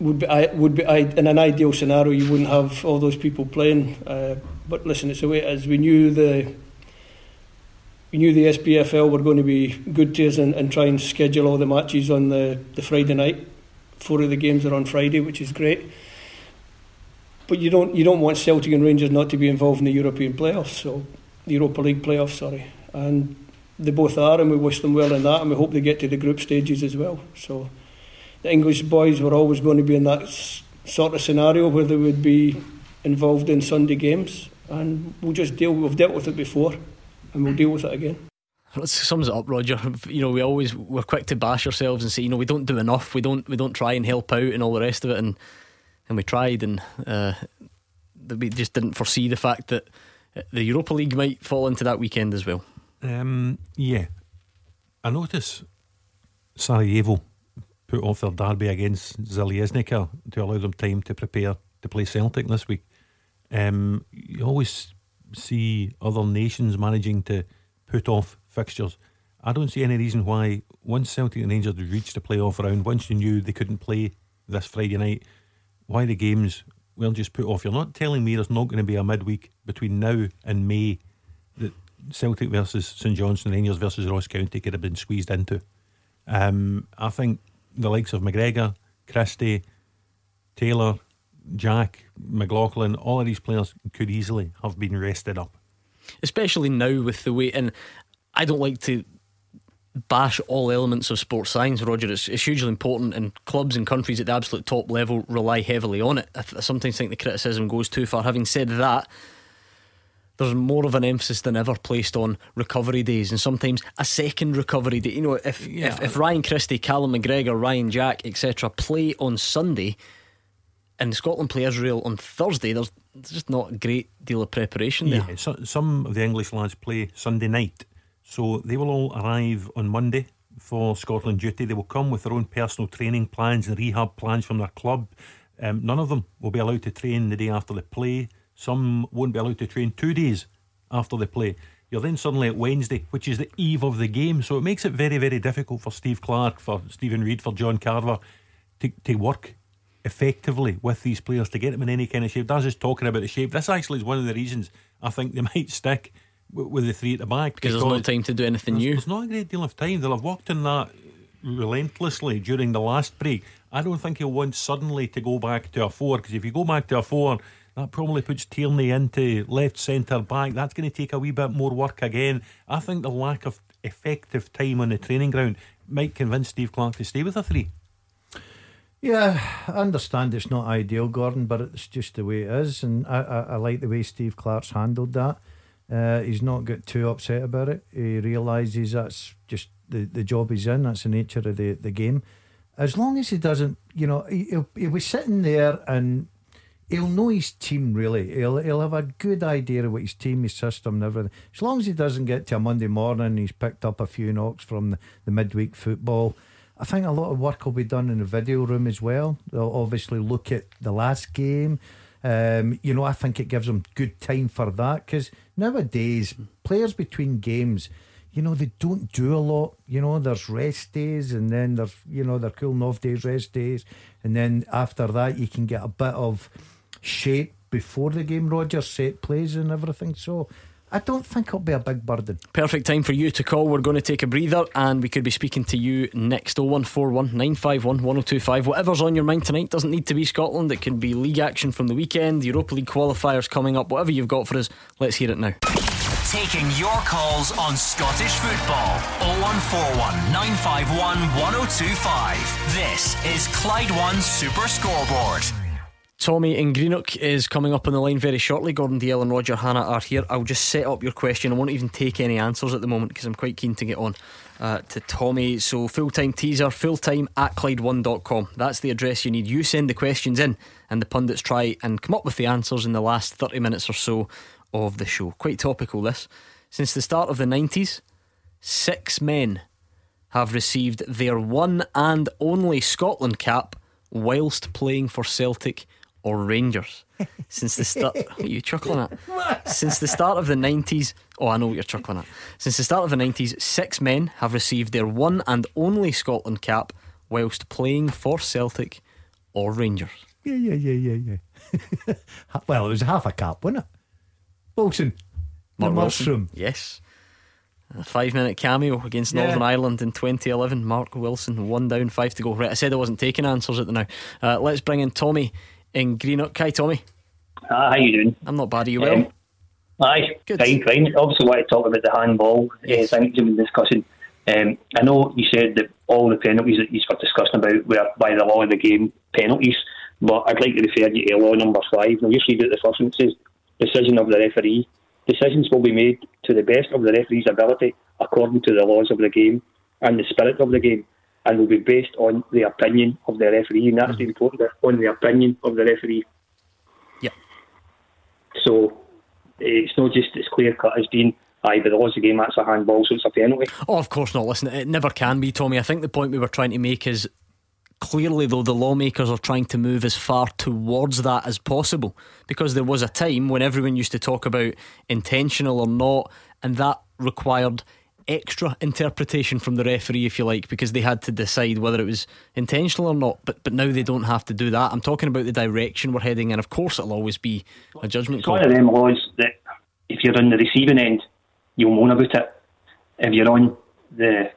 O: would be I would be I, in an ideal scenario you wouldn't have all those people playing. Uh, but listen, it's the way it is. We knew the we knew the SPFL were going to be good to us and, and try and schedule all the matches on the, the Friday night. Four of the games are on Friday, which is great. But you don't you don't want Celtic and Rangers not to be involved in the European playoffs, so the Europa League playoffs, sorry. And they both are, and we wish them well in that, and we hope they get to the group stages as well. So the English boys were always going to be in that s- sort of scenario where they would be involved in Sunday games, and we'll just deal. We've dealt with it before, and we'll deal with it again.
C: That sums it up, Roger. You know, we always we're quick to bash ourselves and say, you know, we don't do enough. We don't we don't try and help out and all the rest of it. And and we tried, and uh, we just didn't foresee the fact that the Europa League might fall into that weekend as well.
D: Um, yeah, I notice Sarajevo put off their derby against Željezničar to allow them time to prepare to play Celtic this week. Um, you always see other nations managing to put off fixtures. I don't see any reason why once Celtic and Rangers reached the playoff round, once you knew they couldn't play this Friday night, why the games will just put off. You're not telling me there's not going to be a midweek between now and May that Celtic versus St Johnstone, Rangers versus Ross County could have been squeezed into. Um, I think the likes of McGregor, Christie, Taylor, Jack, McLaughlin, all of these players could easily have been rested up.
C: especially now with the way. And I don't like to bash all elements of sports science, Roger. It's, it's hugely important, and clubs and countries at the absolute top level rely heavily on it. I, th- I sometimes think the criticism goes too far. Having said that, there's more of an emphasis than ever placed on recovery days, and sometimes a second recovery day. You know, if if, if Ryan Christie, Callum McGregor, Ryan Jack, etc., play on Sunday. And Scotland play Israel on Thursday. There's, there's just not a great deal of preparation there.
D: Yeah, so, some of the English lads play Sunday night, so they will all arrive on Monday for Scotland duty. They will come with their own personal training plans and rehab plans from their club. Um, none of them will be allowed to train the day after the play. Some won't be allowed to train two days after the play. You're then suddenly at Wednesday, which is the eve of the game. So it makes it very, very difficult for Steve Clarke, for Steven Reid, for John Carver to, to work effectively with these players to get them in any kind of shape. That's just talking about the shape. This actually is one of the reasons I think they might stick w- with the three at the back
C: Because there's no time to do anything
D: there's,
C: new.
D: There's not a great deal of time. They'll have worked on that relentlessly during the last break. I don't think he'll want suddenly to go back to a four because if you go back to a four, that probably puts Tierney into left centre back. That's going to take a wee bit more work again. I think the lack of effective time on the training ground might convince Steve Clarke to stay with a three.
E: Yeah, I understand it's not ideal, Gordon, but it's just the way it is, and I, I, I like the way Steve Clarke's handled that. Uh, he's not got too upset about it. He realises that's just the, the job he's in. That's the nature of the, the game. As long as he doesn't, you know, he, he'll, he'll be sitting there and he'll know his team really. He'll he'll have a good idea of what his team, his system, and everything. As long as he doesn't get to a Monday morning, he's picked up a few knocks from the, the midweek football. I think a lot of work will be done in the video room as well. They'll obviously look at the last game. Um, you know, I think it gives them good time for that because nowadays players between games, you know, they don't do a lot. You know, there's rest days and then there's you know they're cooling off days, rest days, and then after that you can get a bit of shape before the game. Roger set plays and everything. So I don't think it'll be a big burden.
C: Perfect time for you to call. We're going to take a breather and we could be speaking to you next 0141 951 1025. Whatever's on your mind tonight doesn't need to be Scotland. It can be league action from the weekend, Europa League qualifiers coming up, whatever you've got for us. Let's hear it now.
B: Taking your calls on Scottish football. 0141 951 1025. This is Clyde One Super Scoreboard.
C: Tommy in Greenock is coming up on the line very shortly. Gordon Dalziel and Roger Hannah are here. I'll just set up your question. I won't even take any answers at the moment because I'm quite keen to get on uh, to Tommy. So, full time teaser, full time at Clyde1.com. That's the address you need. You send the questions in, and the pundits try and come up with the answers in the last 30 minutes or so of the show. Quite topical, this. Since the start of the 90s, six men have received their one and only Scotland cap whilst playing for Celtic or Rangers. Since the start, you chuckling at? Since the start of the 90s, oh, I know what you're chuckling at. Since the start of the 90s, six men have received their one and only Scotland cap whilst playing for Celtic or Rangers.
E: Yeah, yeah, yeah, yeah, yeah. well, it was half a cap, wasn't it? Wilson,
C: Mark
E: the
C: Wilson.
E: mushroom.
C: Yes. A five minute cameo against
E: Yeah.
C: Northern Ireland in 2011. Mark Wilson, one down, five to go. Right, I said I wasn't taking answers at the now. Uh, let's bring in Tommy in Greenock. Hi, Tommy.
P: Ah, how you doing?
C: I'm not bad. Are you well?
P: Um, Aye, fine, fine. Obviously, want to talk about the handball uh, thing you've been discussing. Um, I know you said that all the penalties that you were discussing about were by the law of the game penalties, but I'd like to refer you to law number five. Now, just read out the first one. It says, decision of the referee. Decisions will be made to the best of the referee's ability according to the laws of the game and the spirit of the game and will be based on the opinion of the referee. And that's the important on the opinion of the referee.
C: Yeah.
P: So eh, it's not just as clear cut as being, aye, but the laws of the game, that's a handball, so it's a penalty.
C: Oh, of course not. Listen, it never can be, Tommy. I think the point we were trying to make is clearly, though, the lawmakers are trying to move as far towards that as possible because there was a time when everyone used to talk about intentional or not, and that required extra interpretation from the referee, if you like, because they had to decide whether it was intentional or not. But but now they don't have to do that. I'm talking about the direction we're heading, and of course, it'll always be a judgment
P: It's
C: call.
P: one of them laws that if you're on the receiving end, you'll moan about it. If you're on the uh,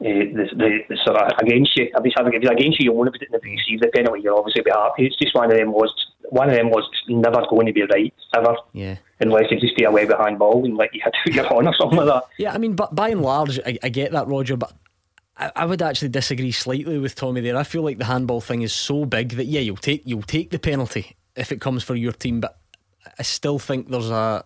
P: the, the, the sort of against you, if it's against you, you'll moan about it. And if you receive the penalty, you'll obviously be happy. It's just one of them laws. One of them laws never going to be right ever,
C: Yeah.
P: Unless you just stay away behind ball and let you hit out your on or something like that.
C: Yeah, I mean, but by and large, I, I get that, Roger. But I, I would actually disagree slightly with Tommy there. I feel like the handball thing is so big that yeah, you'll take you'll take the penalty if it comes for your team. But I still think there's a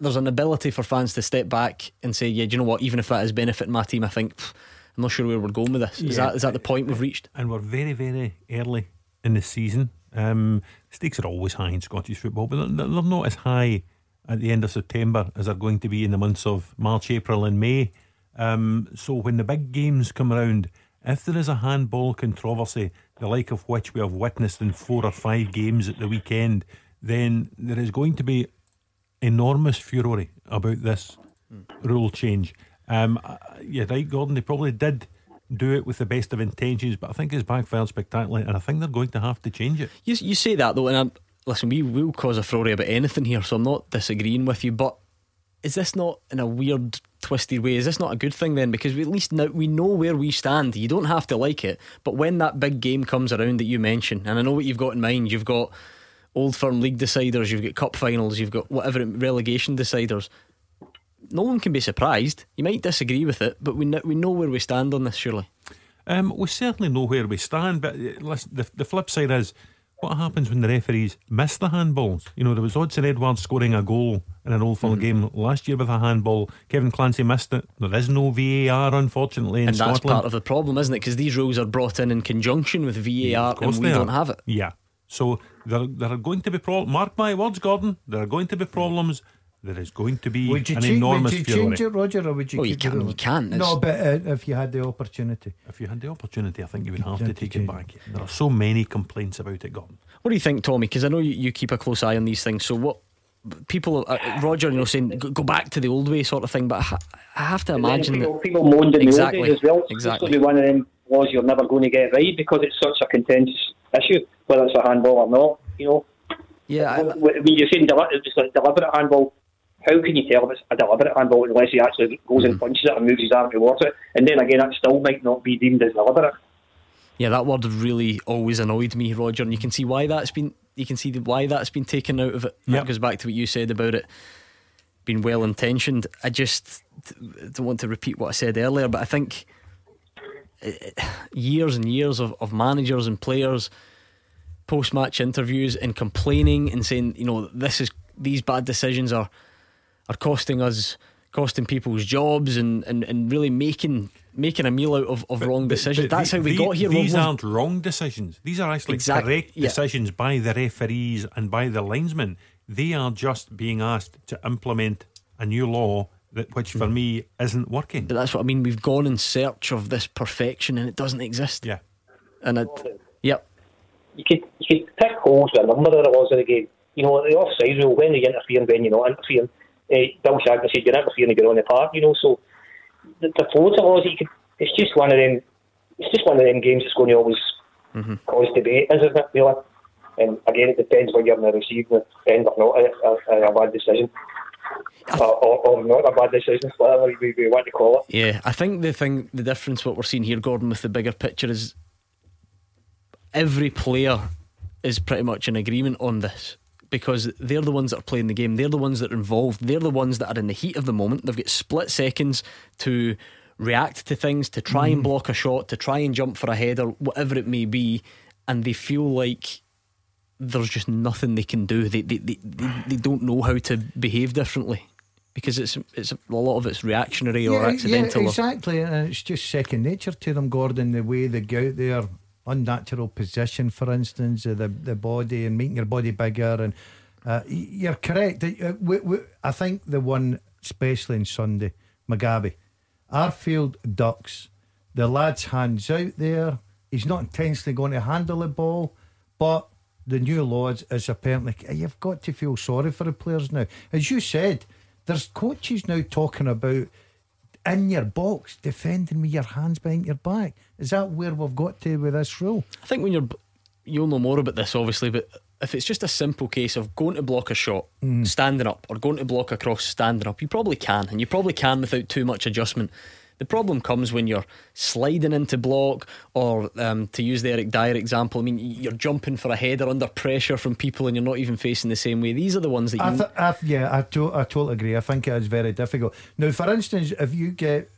C: there's an ability for fans to step back and say, yeah, do you know what? Even if that is benefiting my team, I think pff, I'm not sure where we're going with this. Is
D: Yeah.
C: that is that the point we've reached?
D: And we're very, very early in the season. Um, stakes are always high in Scottish football, but they're, they're not as high at the end of September as they're going to be in the months of March, April, and May. Um, so when the big games come around, if there is a handball controversy, the like of which we have witnessed in four or five games at the weekend, then there is going to be enormous furore about this rule change. Um, you're right, Gordon. They probably did do it with the best of intentions, but I think it's backfired spectacularly, and I think they're going to have to change it.
C: You you say that though, and I'm, listen, we will cause a furore about anything here, so I'm not disagreeing with you. But is this not in a weird, twisted way? Is this not a good thing then? Because we at least now we know where we stand. You don't have to like it, but when that big game comes around that you mentioned, and I know what you've got in mind, you've got old firm league deciders, you've got cup finals, you've got whatever relegation deciders. No one can be surprised. You might disagree with it, but we know, we know where we stand on this. Surely,
D: Um, we certainly know where we stand, but uh, listen, the, the flip side is What happens when the referees miss the handballs? You know, there was Odsonne Edouard scoring a goal in an Old
C: Mm-hmm.
D: Game last year with a handball. Kevin Clancy missed it. There is no VAR, unfortunately, in
C: and that's
D: Scotland.
C: part of the problem, isn't it? Because these rules are brought in in conjunction with VAR,
D: course
C: and we don't have it.
D: Yeah. So there, there are going to be problems. Mark my words, Gordon. There are going to be problems. There is going to be
E: Would you,
D: an
E: change,
D: enormous
E: would you
D: fury.
E: change it, Roger, or would you
C: Oh, you
E: keep
C: can-
E: it?
C: you can.
E: No, but uh, if you had the opportunity.
D: If you had the opportunity, I think you would have to take
E: change
D: it back. There are so many complaints about it, Gordon.
C: What do you think, Tommy? Because I know you, you keep a close eye on these things. So what? People, uh, Roger, you know, saying go, go back to the old way, sort of thing. But I, ha- I have to imagine
P: people,
C: that
P: people moaned in
C: exactly,
P: the old days as well. So
C: exactly.
P: Be one of them laws you're never going to get right because it's such a contentious issue, whether it's a handball or not. You know.
C: Yeah.
P: When when you're saying deli- it's a deliberate handball, how can you tell if it's a deliberate handball unless he actually goes and punches it and moves his arm towards it? And then again, that still might not be deemed as deliberate.
C: Yeah, that word really always annoyed me, Roger, and you can see why that's been. You can see why that's been taken out of it. That goes back to what you said about it being well intentioned. I just don't want to repeat what I said earlier, but I think eh, eh, years and years of, of managers and players post match interviews and complaining and saying, you know, this is these bad decisions are are costing us costing people's jobs and, and, and really making making a meal out of, of wrong decisions. That's
D: the-
C: how we
D: the-
C: got here.
D: These
C: We've-
D: aren't wrong decisions. These are actually
C: Exact-
D: correct
C: yeah.
D: decisions by the referees and by the linesmen. They are just being asked to implement a new law that, which for hmm. me isn't working.
C: But that's what I mean. We've gone in search of this perfection and it doesn't exist.
D: Yeah.
C: And it, yep.
P: You could you could pick holes with a number of the laws of the game. You know, the offside rule, when you interfere and when you're not interfering. Uh, Bill Shankly said you're interfering if you're on the park, you know, so the, the loads of laws that you could it's just one of them it's just one of them games that's going to always cause debate, isn't it, really? And again it depends whether you're in the receiving end or not of a, a bad decision. Or, or, or not a bad decision, whatever we, we want to call it.
C: Yeah, I think the thing, the difference, what we're seeing here, Gordon, with the bigger picture is every player is pretty much in agreement on this because they're the ones that are playing the game. They're the ones that are involved. They're the ones that are in the heat of the moment. They've got split seconds to react to things, to try and mm. block a shot, to try and jump for a header, whatever it may be, and they feel like there's just nothing they can do. They they, they, they, they don't know how to behave differently. Because it's it's a lot of it's reactionary or accidental.
E: Yeah,
C: or-
E: exactly. And it's just second nature to them, Gordon, the way they go out there, unnatural position, for instance, of the, the body and making your body bigger. And uh, you're correct. Uh, we, we, I think the one, especially on Sunday, Mugabi, Arfield ducks, the lad's hands out there. He's not intentionally going to handle the ball, but the new laws is apparently you've got to feel sorry for the players now. As you said, there's coaches now talking about in your box defending with your hands behind your back. Is that where we've got to with this rule?
C: I think when you're, you'll know more about this, obviously, but if it's just a simple case of going to block a shot,
E: Mm.
C: standing up, or going to block a cross, standing up, you probably can, and you probably can without too much adjustment. The problem comes when you're sliding into block, or um, to use the Eric Dier example, I mean, you're jumping for a header under pressure from people and you're not even facing the same way. These are the ones that you.
E: I th- I, yeah, I, to- I totally agree. I think it is very difficult. Now, for instance, if you get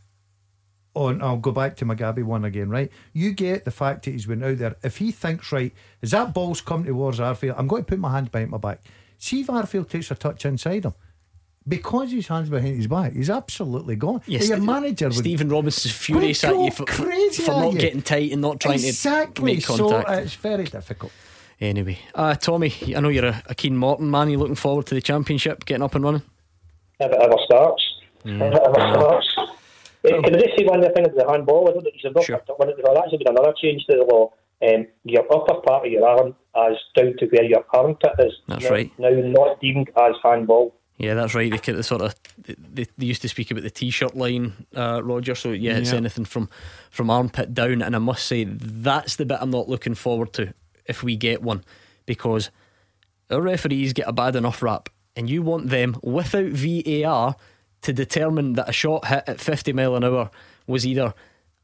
E: on, I'll go back to Mugabi one again, right? You get the fact that he's went out there. If he thinks, right, as that ball's come towards Arfield, I'm going to put my hand behind my back. See if Arfield takes a touch inside him. Because his hands behind his back, he's absolutely gone.
C: Yes,
E: your manager would
C: Stephen Robinson's furious at you for,
E: crazy
C: for not
E: you.
C: getting tight and not trying
E: exactly.
C: to make
E: So
C: contact.
E: uh, it's very difficult.
C: Anyway, uh, Tommy, I know you're a, a keen Morton man. You looking forward to the championship getting up and running?
P: if it ever starts. If it ever starts. Can I just say one other thing about the handball? I don't know if you've not picked up on it. There's actually been another change to the law. Um, your upper part of your arm as down to where your armpit is.
C: That's
P: now,
C: right.
P: Now not deemed as handball.
C: Yeah, that's right. They, kind of sort of they, they used to speak about the t-shirt line, uh, Roger. So yeah, it's
D: Yeah.
C: anything from from armpit down. And I must say that's the bit I'm not looking forward to if we get one, because our referees get a bad enough rap, and you want them without VAR to determine that a shot hit at 50 mile an hour was either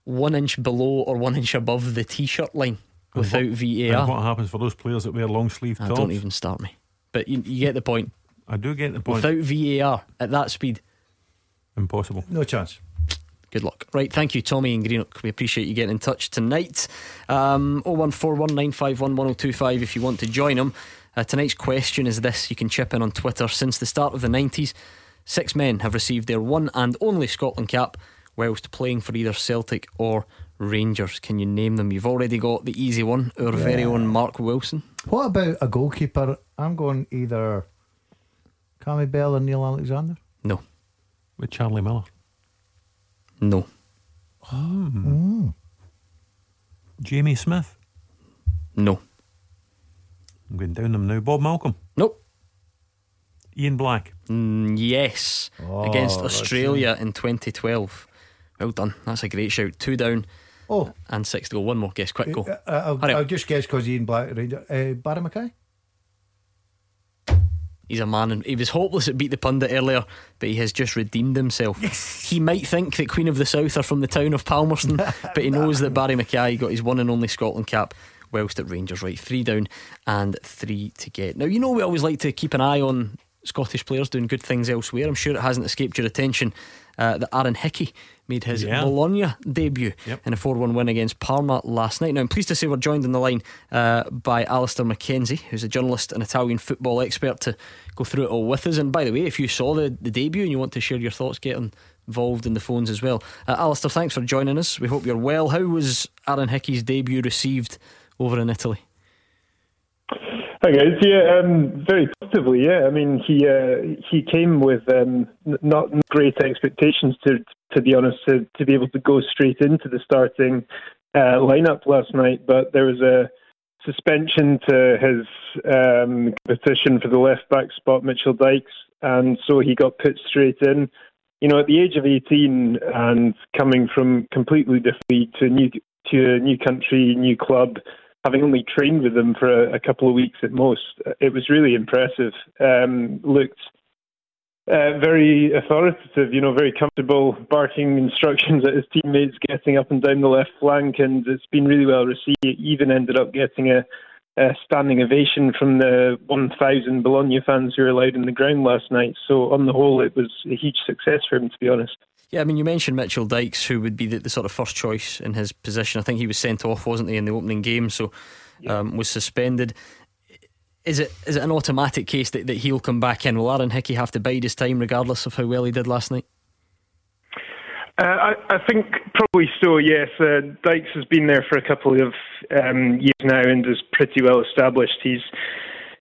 C: one inch below or one inch above the t-shirt line
D: And
C: without
D: what-
C: VAR.
D: And what happens for those players that wear long sleeve tops?
C: don't even start me. But you, you get the point.
D: I do get the point.
C: Without VAR at that speed,
D: Impossible.
E: No chance.
C: Good luck. Right, thank you, Tommy and Greenock. We appreciate you getting in touch tonight. Um, 01419511025 if you want to join them. Uh, tonight's question is this you can chip in on Twitter. Since the start of the 90s, six men have received their one and only Scotland cap whilst playing for either Celtic or Rangers. Can you name them? You've already got the easy one, our
E: Yeah.
C: very own Mark Wilson.
E: What about a goalkeeper? I'm going either Cammy Bell or Neil Alexander.
C: No.
D: With Charlie Miller.
C: No.
E: Mm.
D: Jamie Smith.
C: No.
D: I'm going down them now. Bob Malcolm.
C: Nope.
D: Ian Black.
C: Mm, yes.
D: Oh,
C: Against Australia in 2012. Well done. That's a great shout. Two down.
E: Oh.
C: And six to go. One more guess. Quick, go.
E: Uh, I'll, I'll just guess because Ian Black Ranger. Uh, Barry Mackay?
C: He's a man, and he was hopeless at beat the pundit earlier, but he has just redeemed himself. He might think that Queen of the South are from the town of Palmerston, but he knows that Barry Mackay got his one and only Scotland cap whilst at Rangers. Right, three down and three to get. Now you know we always like to keep an eye on Scottish players doing good things elsewhere. I'm sure it hasn't escaped your attention uh, that Aaron Hickey made his
D: Yeah.
C: Bologna debut in a 4 1 win against Parma last night. Now, I'm pleased to say we're joined on the line uh, by Alistair McKenzie, who's a journalist and Italian football expert, to go through it all with us. And by the way, if you saw the, the debut and you want to share your thoughts, get involved in the phones as well. Uh, Alistair, thanks for joining us. We hope you're well. How was Aaron Hickey's debut received over in Italy?
Q: Hi guys, yeah, um, very positively. Yeah, I mean he uh, he came with um, not great expectations to to be honest to to be able to go straight into the starting uh, lineup last night, but there was a suspension to his um, competition for the left back spot, Mitchell Dijks, and so he got put straight in. You know, at the age of 18 and coming from completely different to new to a new country, new club having only trained with them for a, a couple of weeks at most, it was really impressive. Um, looked uh, very authoritative, you know, very comfortable, barking instructions at his teammates, getting up and down the left flank, and it's been really well received. He even ended up getting a, a standing ovation from the 1,000 Bologna fans who were allowed in the ground last night. So, on the whole, it was a huge success for him, to be honest.
C: Yeah, I mean, you mentioned Mitchell Dijks, who would be the, the sort of first choice in his position. I think he was sent off, wasn't he, in the opening game, so um, was suspended. Is it is it an automatic case that, that he'll come back in? Will Aaron Hickey have to bide his time, regardless of how well he did last night?
Q: Uh, I, I think probably so. Yes, uh, Dijks has been there for a couple of um, years now and is pretty well established. He's,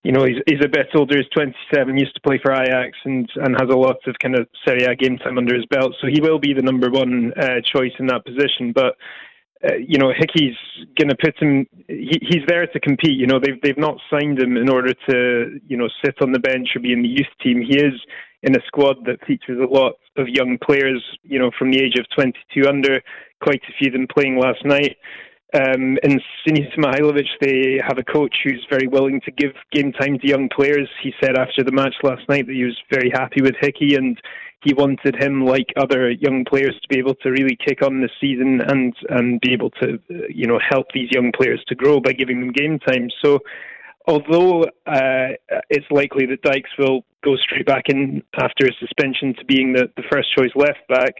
Q: you know, he's he's a bit older. He's 27. Used to play for Ajax and and has a lot of kind of Serie A game time under his belt. So he will be the number one uh, choice in that position. But uh, you know, Hickey's going to put him. He, he's there to compete. You know, they've they've not signed him in order to you know sit on the bench or be in the youth team. He is in a squad that features a lot of young players. You know, from the age of 22 under. Quite a few of them playing last night. Um, in Sinisa Mihailovic, they have a coach who's very willing to give game time to young players. He said after the match last night that he was very happy with Hickey and he wanted him, like other young players, to be able to really kick on this season and and be able to, you know, help these young players to grow by giving them game time. So, although uh, it's likely that Dijks will go straight back in after a suspension to being the, the first choice left back,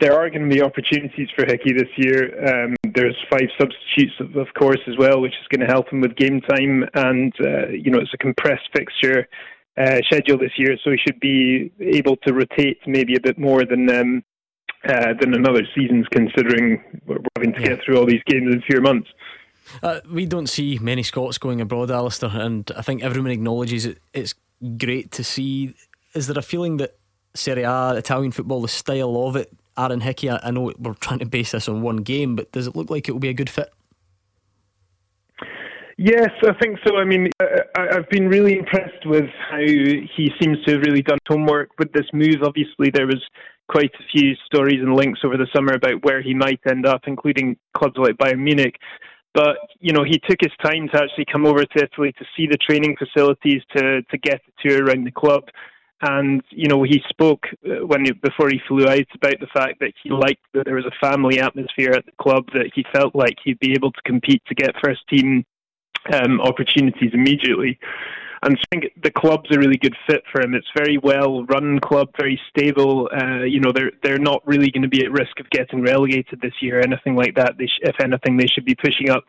Q: there are going to be opportunities for Hickey this year. Um, there's five substitutes, of, of course, as well, which is going to help him with game time. And, uh, you know, it's a compressed fixture uh, schedule this year, so he should be able to rotate maybe a bit more than um, uh, than in other seasons, considering we're having to get through all these games in fewer months.
C: Uh, we don't see many Scots going abroad, Alistair, and I think everyone acknowledges it. It's great to see. Is there a feeling that Serie A, Italian football, the style of it, Aaron Hickey, I I know we're trying to base this on one game, but does it look like it will be a good fit?
Q: Yes, I think so. I mean, I- I've been really impressed with how he seems to have really done homework with this move. Obviously, there was quite a few stories and links over the summer about where he might end up, including clubs like Bayern Munich. But you know, he took his time to actually come over to Italy to see the training facilities, to to get a tour around the club, and you know, he spoke uh, when he, before he flew out about the fact that he liked that there was a family atmosphere at the club, that he felt like he'd be able to compete to get first team um, opportunities immediately. and I think the club's a really good fit for him. It's very well run club, very stable. Uh, you know, they're they're not really going to be at risk of getting relegated this year or anything like that. They sh- if anything, they should be pushing up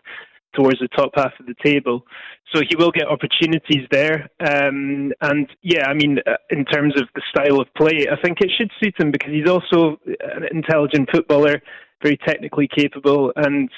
Q: towards the top half of the table. So he will get opportunities there. Um, and yeah, I mean, uh, in terms of the style of play, I think it should suit him because he's also an intelligent footballer, very technically capable, and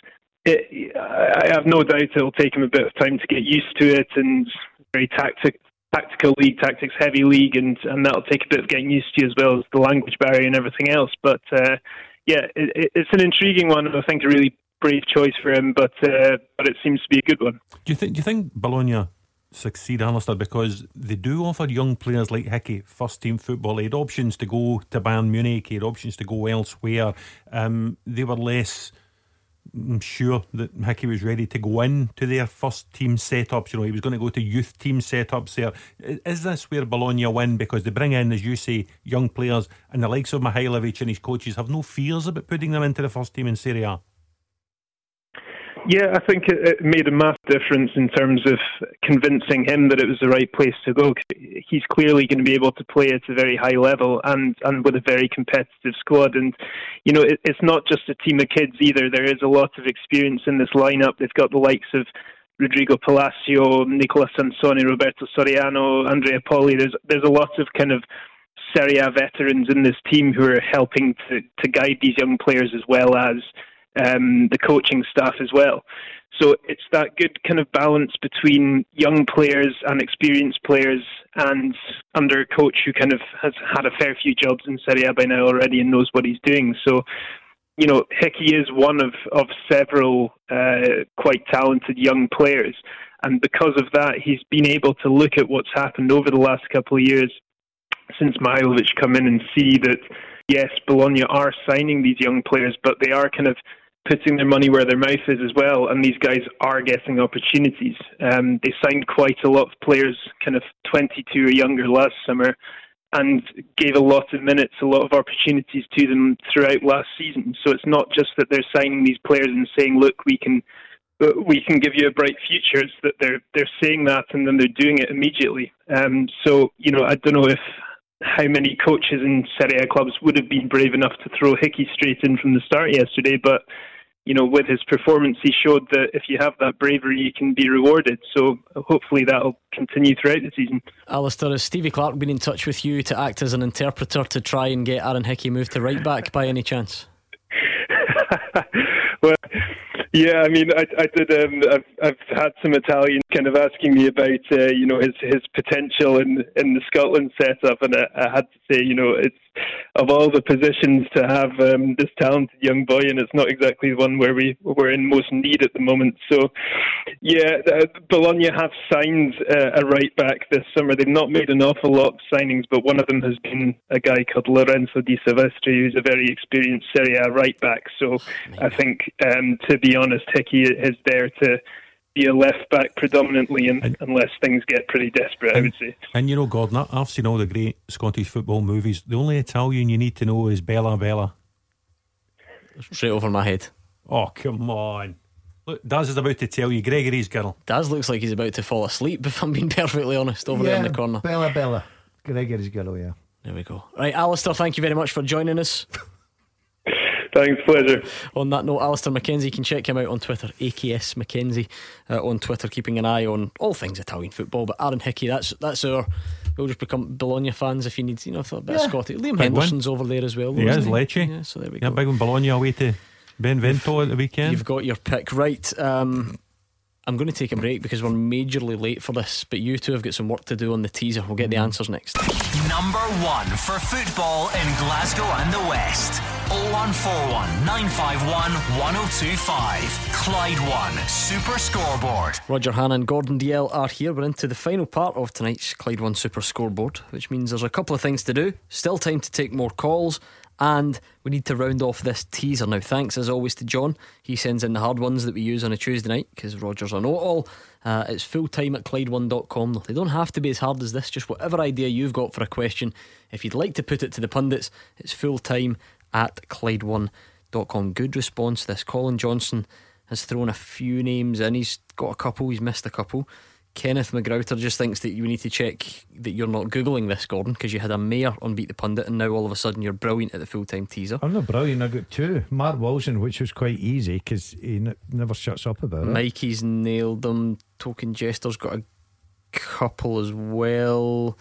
Q: it, I have no doubt it'll take him a bit of time to get used to it and very tactic, tactical league, tactics heavy league, and, and that'll take a bit of getting used to as well as the language barrier and everything else. But uh, yeah, it, it's an intriguing one, and I think a really brave choice for him, but uh, but it seems to be a good one.
D: Do you think? Do you think Bologna succeed, Alistair, because they do offer young players like Hickey first team football. He had options to go to Bayern Munich, he had options to go elsewhere. Um, they were less I'm sure that Hickey was ready to go into their first team setups. You know, he was going to go to youth team setups there. Is this where Bologna win? Because they bring in, as you say, young players and the likes of Mihailovic and his coaches have no fears about putting them into the first team in Serie A.
Q: Yeah, I think it, it made a massive difference in terms of convincing him that it was the right place to go. He's clearly going to be able to play at a very high level and, and with a very competitive squad. And, you know, it, it's not just a team of kids either. There is a lot of experience in this lineup. They've got the likes of Rodrigo Palacio, Nicola Sansone, Roberto Soriano, Andrea Poli. There's, there's a lot of kind of Serie A veterans in this team who are helping to, to guide these young players as well as um, the coaching staff as well. So it's that good kind of balance between young players and experienced players, and under a coach who kind of has had a fair few jobs in Serie A by now already and knows what he's doing. So, you know, Hickey is one of of several uh, quite talented young players, and because of that, he's been able to look at what's happened over the last couple of years since Mihailovic come in and see that yes, Bologna are signing these young players, but they are kind of putting their money where their mouth is as well, and these guys are getting opportunities. Um, they signed quite a lot of players, kind of 22 or younger last summer, and gave a lot of minutes, a lot of opportunities to them throughout last season. So it's not just that they're signing these players and saying, "Look, we can." We can give you a bright future. It's that they're they're saying that and then they're doing it immediately. Um, so you know, I don't know if how many coaches in Serie A clubs would have been brave enough to throw Hickey straight in from the start yesterday, but you know, with his performance, he showed that if you have that bravery, you can be rewarded. So hopefully that'll continue throughout the season.
C: Alistair, has Stevie Clarke been in touch with you to act as an interpreter to try and get Aaron Hickey moved to right back by any chance?
Q: well, yeah, I mean, I, I did. Um, I've, I've had some Italians kind of asking me about, uh, you know, his his potential in in the Scotland setup, and I, I had to say, you know, it's of all the positions to have um, this talented young boy, and it's not exactly the one where we we're in most need at the moment. So, yeah, uh, Bologna have signed uh, a right back this summer. They've not made an awful lot of signings, but one of them has been a guy called Lorenzo De Silvestri, who's a very experienced Serie A right back. So, I think, um, to be honest, Hickey is there to be a left back predominantly, and, and, unless things get pretty desperate,
D: and,
Q: I would say.
D: And you know, Gordon, I've seen all the great Scottish football movies. The only Italian you need to know is Bella Bella.
C: Straight over my head.
D: Oh, come on. Look, Daz is about to tell you Gregory's girl.
C: Daz looks like he's about to fall asleep, if I'm being perfectly honest, over yeah, there in the corner.
E: Bella Bella. Gregory's girl, yeah.
C: There we go. Right, Alistair, thank you very much for joining us.
Q: Thanks, pleasure.
C: On that note, Alistair McKenzie, you can check him out on Twitter, AKS McKenzie uh, on Twitter, keeping an eye on all things Italian football. But Aaron Hickey, that's that's our. We'll just become Bologna fans if you need, you know, a bit yeah. of Scottish. Liam big Henderson's one. over there as well.
D: Though, yeah, is Lecce. Yeah, so there we yeah, go. big one Bologna away to Benevento at the weekend.
C: You've got your pick right. Um, I'm going to take a break because we're majorly late for this, but you two have got some work to do on the teaser. We'll get the answers next.
B: Number one for football in Glasgow and the West. 0141 951 1025. Clyde One Super Scoreboard.
C: Roger Hannah and Gordon Dalziel are here. We're into the final part of tonight's Clyde One Super Scoreboard, which means there's a couple of things to do. Still time to take more calls. And we need to round off this teaser now. Thanks as always to John. He sends in the hard ones that we use on a Tuesday night because Roger's a know all. Uh, it's full time at Clyde1.com. They don't have to be as hard as this, just whatever idea you've got for a question. If you'd like to put it to the pundits, it's full time at Clyde1.com. Good response this. Colin Johnson has thrown a few names in. He's got a couple, he's missed a couple. Kenneth McGrouter just thinks that you need to check that you're not Googling this, Gordon, because you had a mayor on Beat the Pundit and now all of a sudden you're brilliant at the full time teaser.
E: I'm not brilliant. I got two. Mark Wilson, which was quite easy because he n- never shuts up about it.
C: Mikey's nailed them. Token Jester's got a couple as well.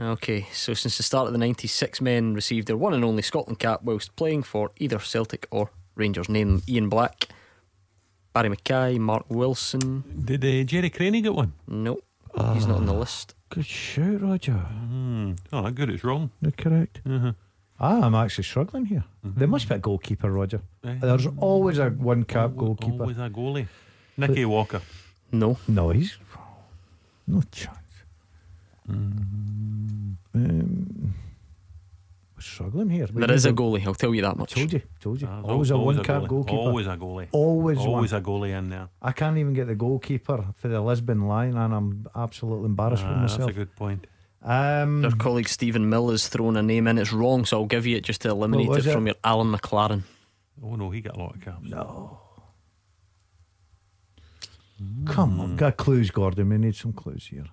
C: Okay, so since the start of the 90s, six men received their one and only Scotland cap whilst playing for either Celtic or Rangers. Name them Ian Black, Barry Mackay, Mark Wilson.
D: Did uh, Gerry Creaney get one?
C: Nope, he's not on the list.
E: Good shout, Roger.
D: Mm. Oh, good. It's wrong.
E: You're correct.
D: Uh-huh.
E: Ah, I'm actually struggling here. There must be a goalkeeper, Roger.
D: Eh.
E: There's always a one cap goalkeeper.
D: Always a goalie. Nicky Walker.
C: No.
E: No, he's no chance. Um, we're struggling here. We
C: There is a goalie, I'll tell you that much.
E: I Told you, told you.
D: Ah,
E: always a
D: always
E: one cap
D: goalie.
E: goalkeeper.
D: Always a goalie.
E: Always,
D: Always
E: one.
D: a goalie in there.
E: I can't even get the goalkeeper for the Lisbon line, and I'm absolutely embarrassed with
D: Ah,
E: myself.
D: That's a good point.
E: Um,
C: Their colleague Stephen Mill has thrown a name in. It's wrong, so I'll give you it just to eliminate it,
E: it?
C: from your Alan McLaren.
D: Oh no, he got a lot of caps.
E: No. Come on, got clues, Gordon. We need some clues here.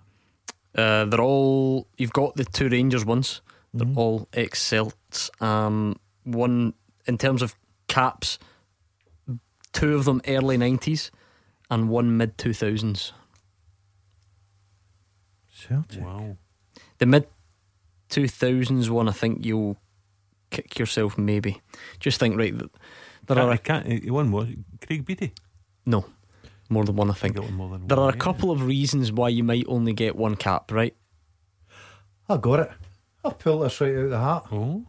C: Uh, they're all. You've got the two Rangers ones. They're all ex Celts. Um, one in terms of caps, two of them early nineties, and one mid two thousands.
E: Celtic.
D: Wow.
C: The mid two thousands one, I think you'll kick yourself. Maybe just think right. th- There are
D: I
C: a,
D: can't. He won what? Craig Beattie.
C: no more than one. I think
D: one more than
C: there
D: one,
C: are a
D: yeah.
C: couple of reasons why you might only get one cap. Right.
E: I got it. I'll pull this right out of the hat.
D: Oh.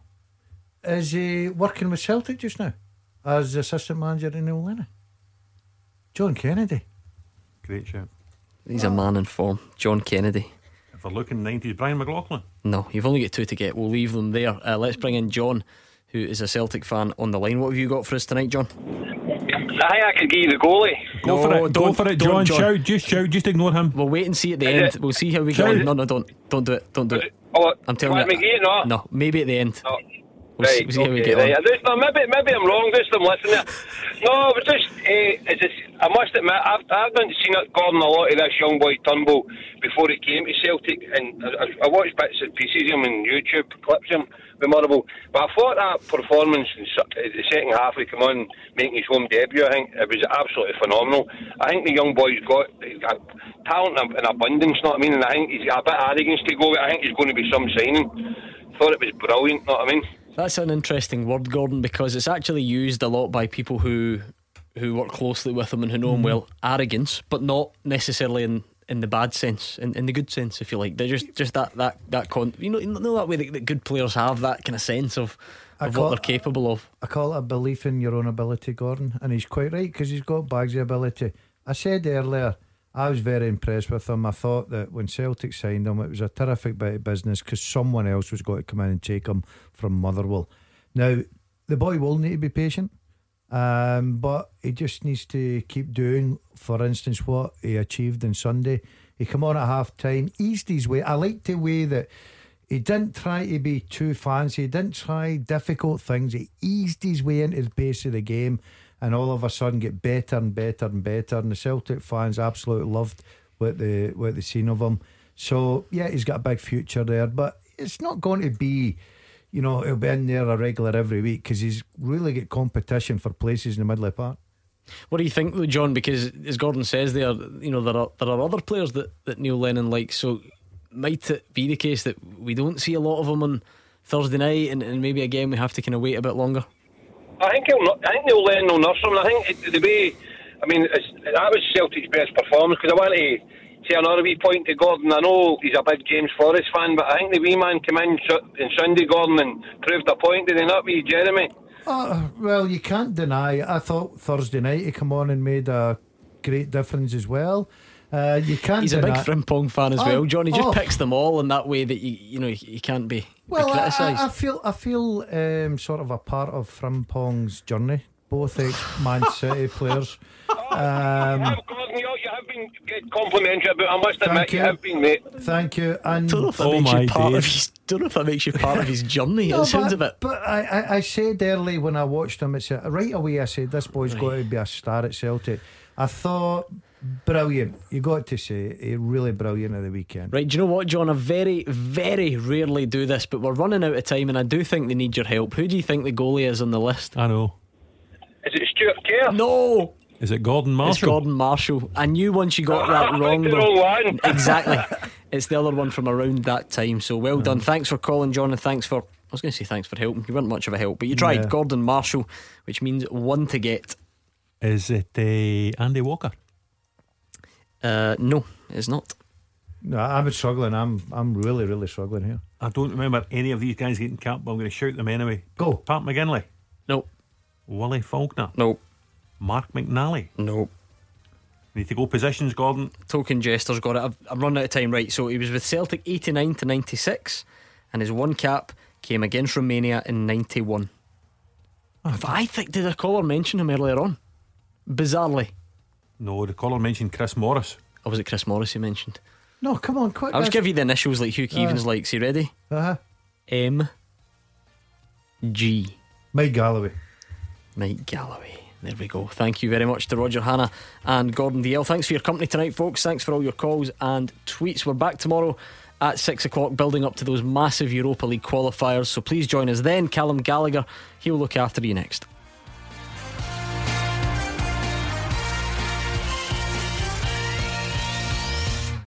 E: Is he working with Celtic just now as assistant manager in Neil Lennon? John Kennedy.
D: Great shout.
C: He's a man in form. John Kennedy.
D: If we're looking 90s, Brian McLaughlin.
C: No, you've only got two to get. We'll leave them there. Uh, let's bring in John, who is a Celtic fan on the line. What have you got for us tonight, John?
R: I think I could give you the goalie.
D: Go
C: No,
D: for it. Go for it,
C: don't,
D: John.
C: John.
D: Shout. Just shout. Just ignore him.
C: We'll wait and see at the
R: Is
C: end.
R: it-
C: We'll see how we
D: Shout.
C: go. No, no, don't, don't do it. Don't do it.
R: Oh,
C: I'm telling you.
R: me to get it, no?
C: No, maybe at the end.
R: Oh,
C: We'll
R: right,
C: see how we get
R: right.
C: on.
R: Just, no, maybe, maybe I'm wrong. Just I'm listening. No, but just, uh, just, I must admit, I've, I've not seen it, Gordon, a lot of this young boy Turnbull before he came to Celtic, and I, I- watched bits and pieces of him on YouTube, clips of him, memorable. But I thought that performance in the second half, he come on, making his home debut, I think it was absolutely phenomenal. I think the young boy's got, got talent in in abundance, what I mean? And I think he's got a bit of arrogance to go with. I think he's going to be some signing. Thought it was brilliant, know what I mean?
C: That's an interesting word, Gordon, because it's actually used a lot by people who who work closely with him and who know him
E: Mhm.
C: well. Arrogance, but not necessarily in, in the bad sense, in, in the good sense, if you like. They're just just that that that con. You know, you know that way that, that good players have that kind of sense of, of
E: call-
C: what they're capable of.
E: I call it a belief in your own ability, Gordon, and he's quite right because he's got bags of ability. I said earlier, I was very impressed with him. I thought that when Celtic signed him, it was a terrific bit of business because someone else was going to come in and take him from Motherwell. Now, the boy will need to be patient, um, but he just needs to keep doing, for instance, what he achieved on Sunday. He come on at half time, eased his way. I liked the way that he didn't try to be too fancy. He didn't try difficult things. He eased his way into the pace of the game, and all of a sudden get better and better and better. And the Celtic fans absolutely loved what they what they seen of him. So yeah, he's got a big future there, but it's not going to be. You know, he'll be in there a regular every week because he's really got competition for places in the middle of the park.
C: What do you think, John? Because as Gordon says, there, you know, there are there are other players that, that Neil Lennon likes. So might it be the case that we don't see a lot of them on Thursday night, and, and maybe again we have to kind of wait a bit longer?
R: I think he'll. I think Neil Lennon will nurse I think it, the way. I mean, that was Celtic's best performance because I want to say another wee point to Gordon. I know he's a big James Forrest fan, but I think the wee man came in on Sunday, Gordon, and proved a point. Did he not, wee Jeremie?
E: Oh, well, you can't deny. I thought Thursday night he came on and made a great difference as well. Uh, you can't.
C: He's a
E: deny
C: big Frimpong fan as
E: Oh,
C: well, Johnny. Just
E: oh.
C: picks them all in that way that you you know he can't be, be
E: Well, I,
C: criticised.
E: I, I feel I feel um, sort of a part of Frimpong's journey. Both ex Man City players. Um,
R: you, you have been get complimentary about. I must admit,
E: Thank
R: you.
E: you.
R: have been, mate.
E: thank you. And
C: don't know if that makes you part of his. Don't know if that makes you part of his journey.
E: No,
C: it sounds
E: but,
C: a bit.
E: But I, I, I said early when I watched him, it's a, right away. I said this boy's got to be a star at Celtic. I thought brilliant. You got to say, he really brilliant at the weekend.
C: Right, do you know what, John? I very, very rarely do this, but we're running out of time and I do think they need your help. Who do you think the goalie is on the list?
D: I know.
R: Is it Stuart Kerr?
C: No!
D: Is it Gordon Marshall?
C: It's Gordon Marshall. I knew once you got that wrong.
R: the
C: though.
R: wrong one.
C: exactly. It's the other one from around that time. So well done. Thanks for calling, John, and thanks for. I was going to say thanks for helping. You weren't much of a help, but you tried.
D: Yeah.
C: Gordon Marshall, which means one to get.
D: Is it uh, Andy Walker?
C: Uh, no, it's not.
E: No, I'm struggling. I'm I'm really really struggling here.
D: I don't remember any of these guys getting capped, but I'm going to shout them anyway.
E: Go.
D: Pat McGinlay.
C: No.
D: Willie Falconer.
C: No.
D: Mark McNally.
C: No.
D: Need to go positions, Gordon.
C: Token Jester's got it. I've, I'm running out of time. Right, so he was with Celtic 89 to 96, and his one cap came against Romania in 91. I think, did a caller mention him earlier on? Bizarrely.
D: No, the caller mentioned Chris Morris.
C: Or was it Chris Morris he mentioned?
E: No, come on, quick.
C: I'll just give you the initials like Hugh Keevins
E: Uh.
C: likes. You ready?
E: Uh huh.
C: M. G.
E: Mike Galloway.
C: Mike Galloway. There we go. Thank you very much to Roger Hannah and Gordon Dalziel. Thanks for your company tonight, folks. Thanks for all your calls and tweets. We're back tomorrow at six o'clock, building up to those massive Europa League qualifiers. So please join us then. Callum Gallagher, he'll look after you next.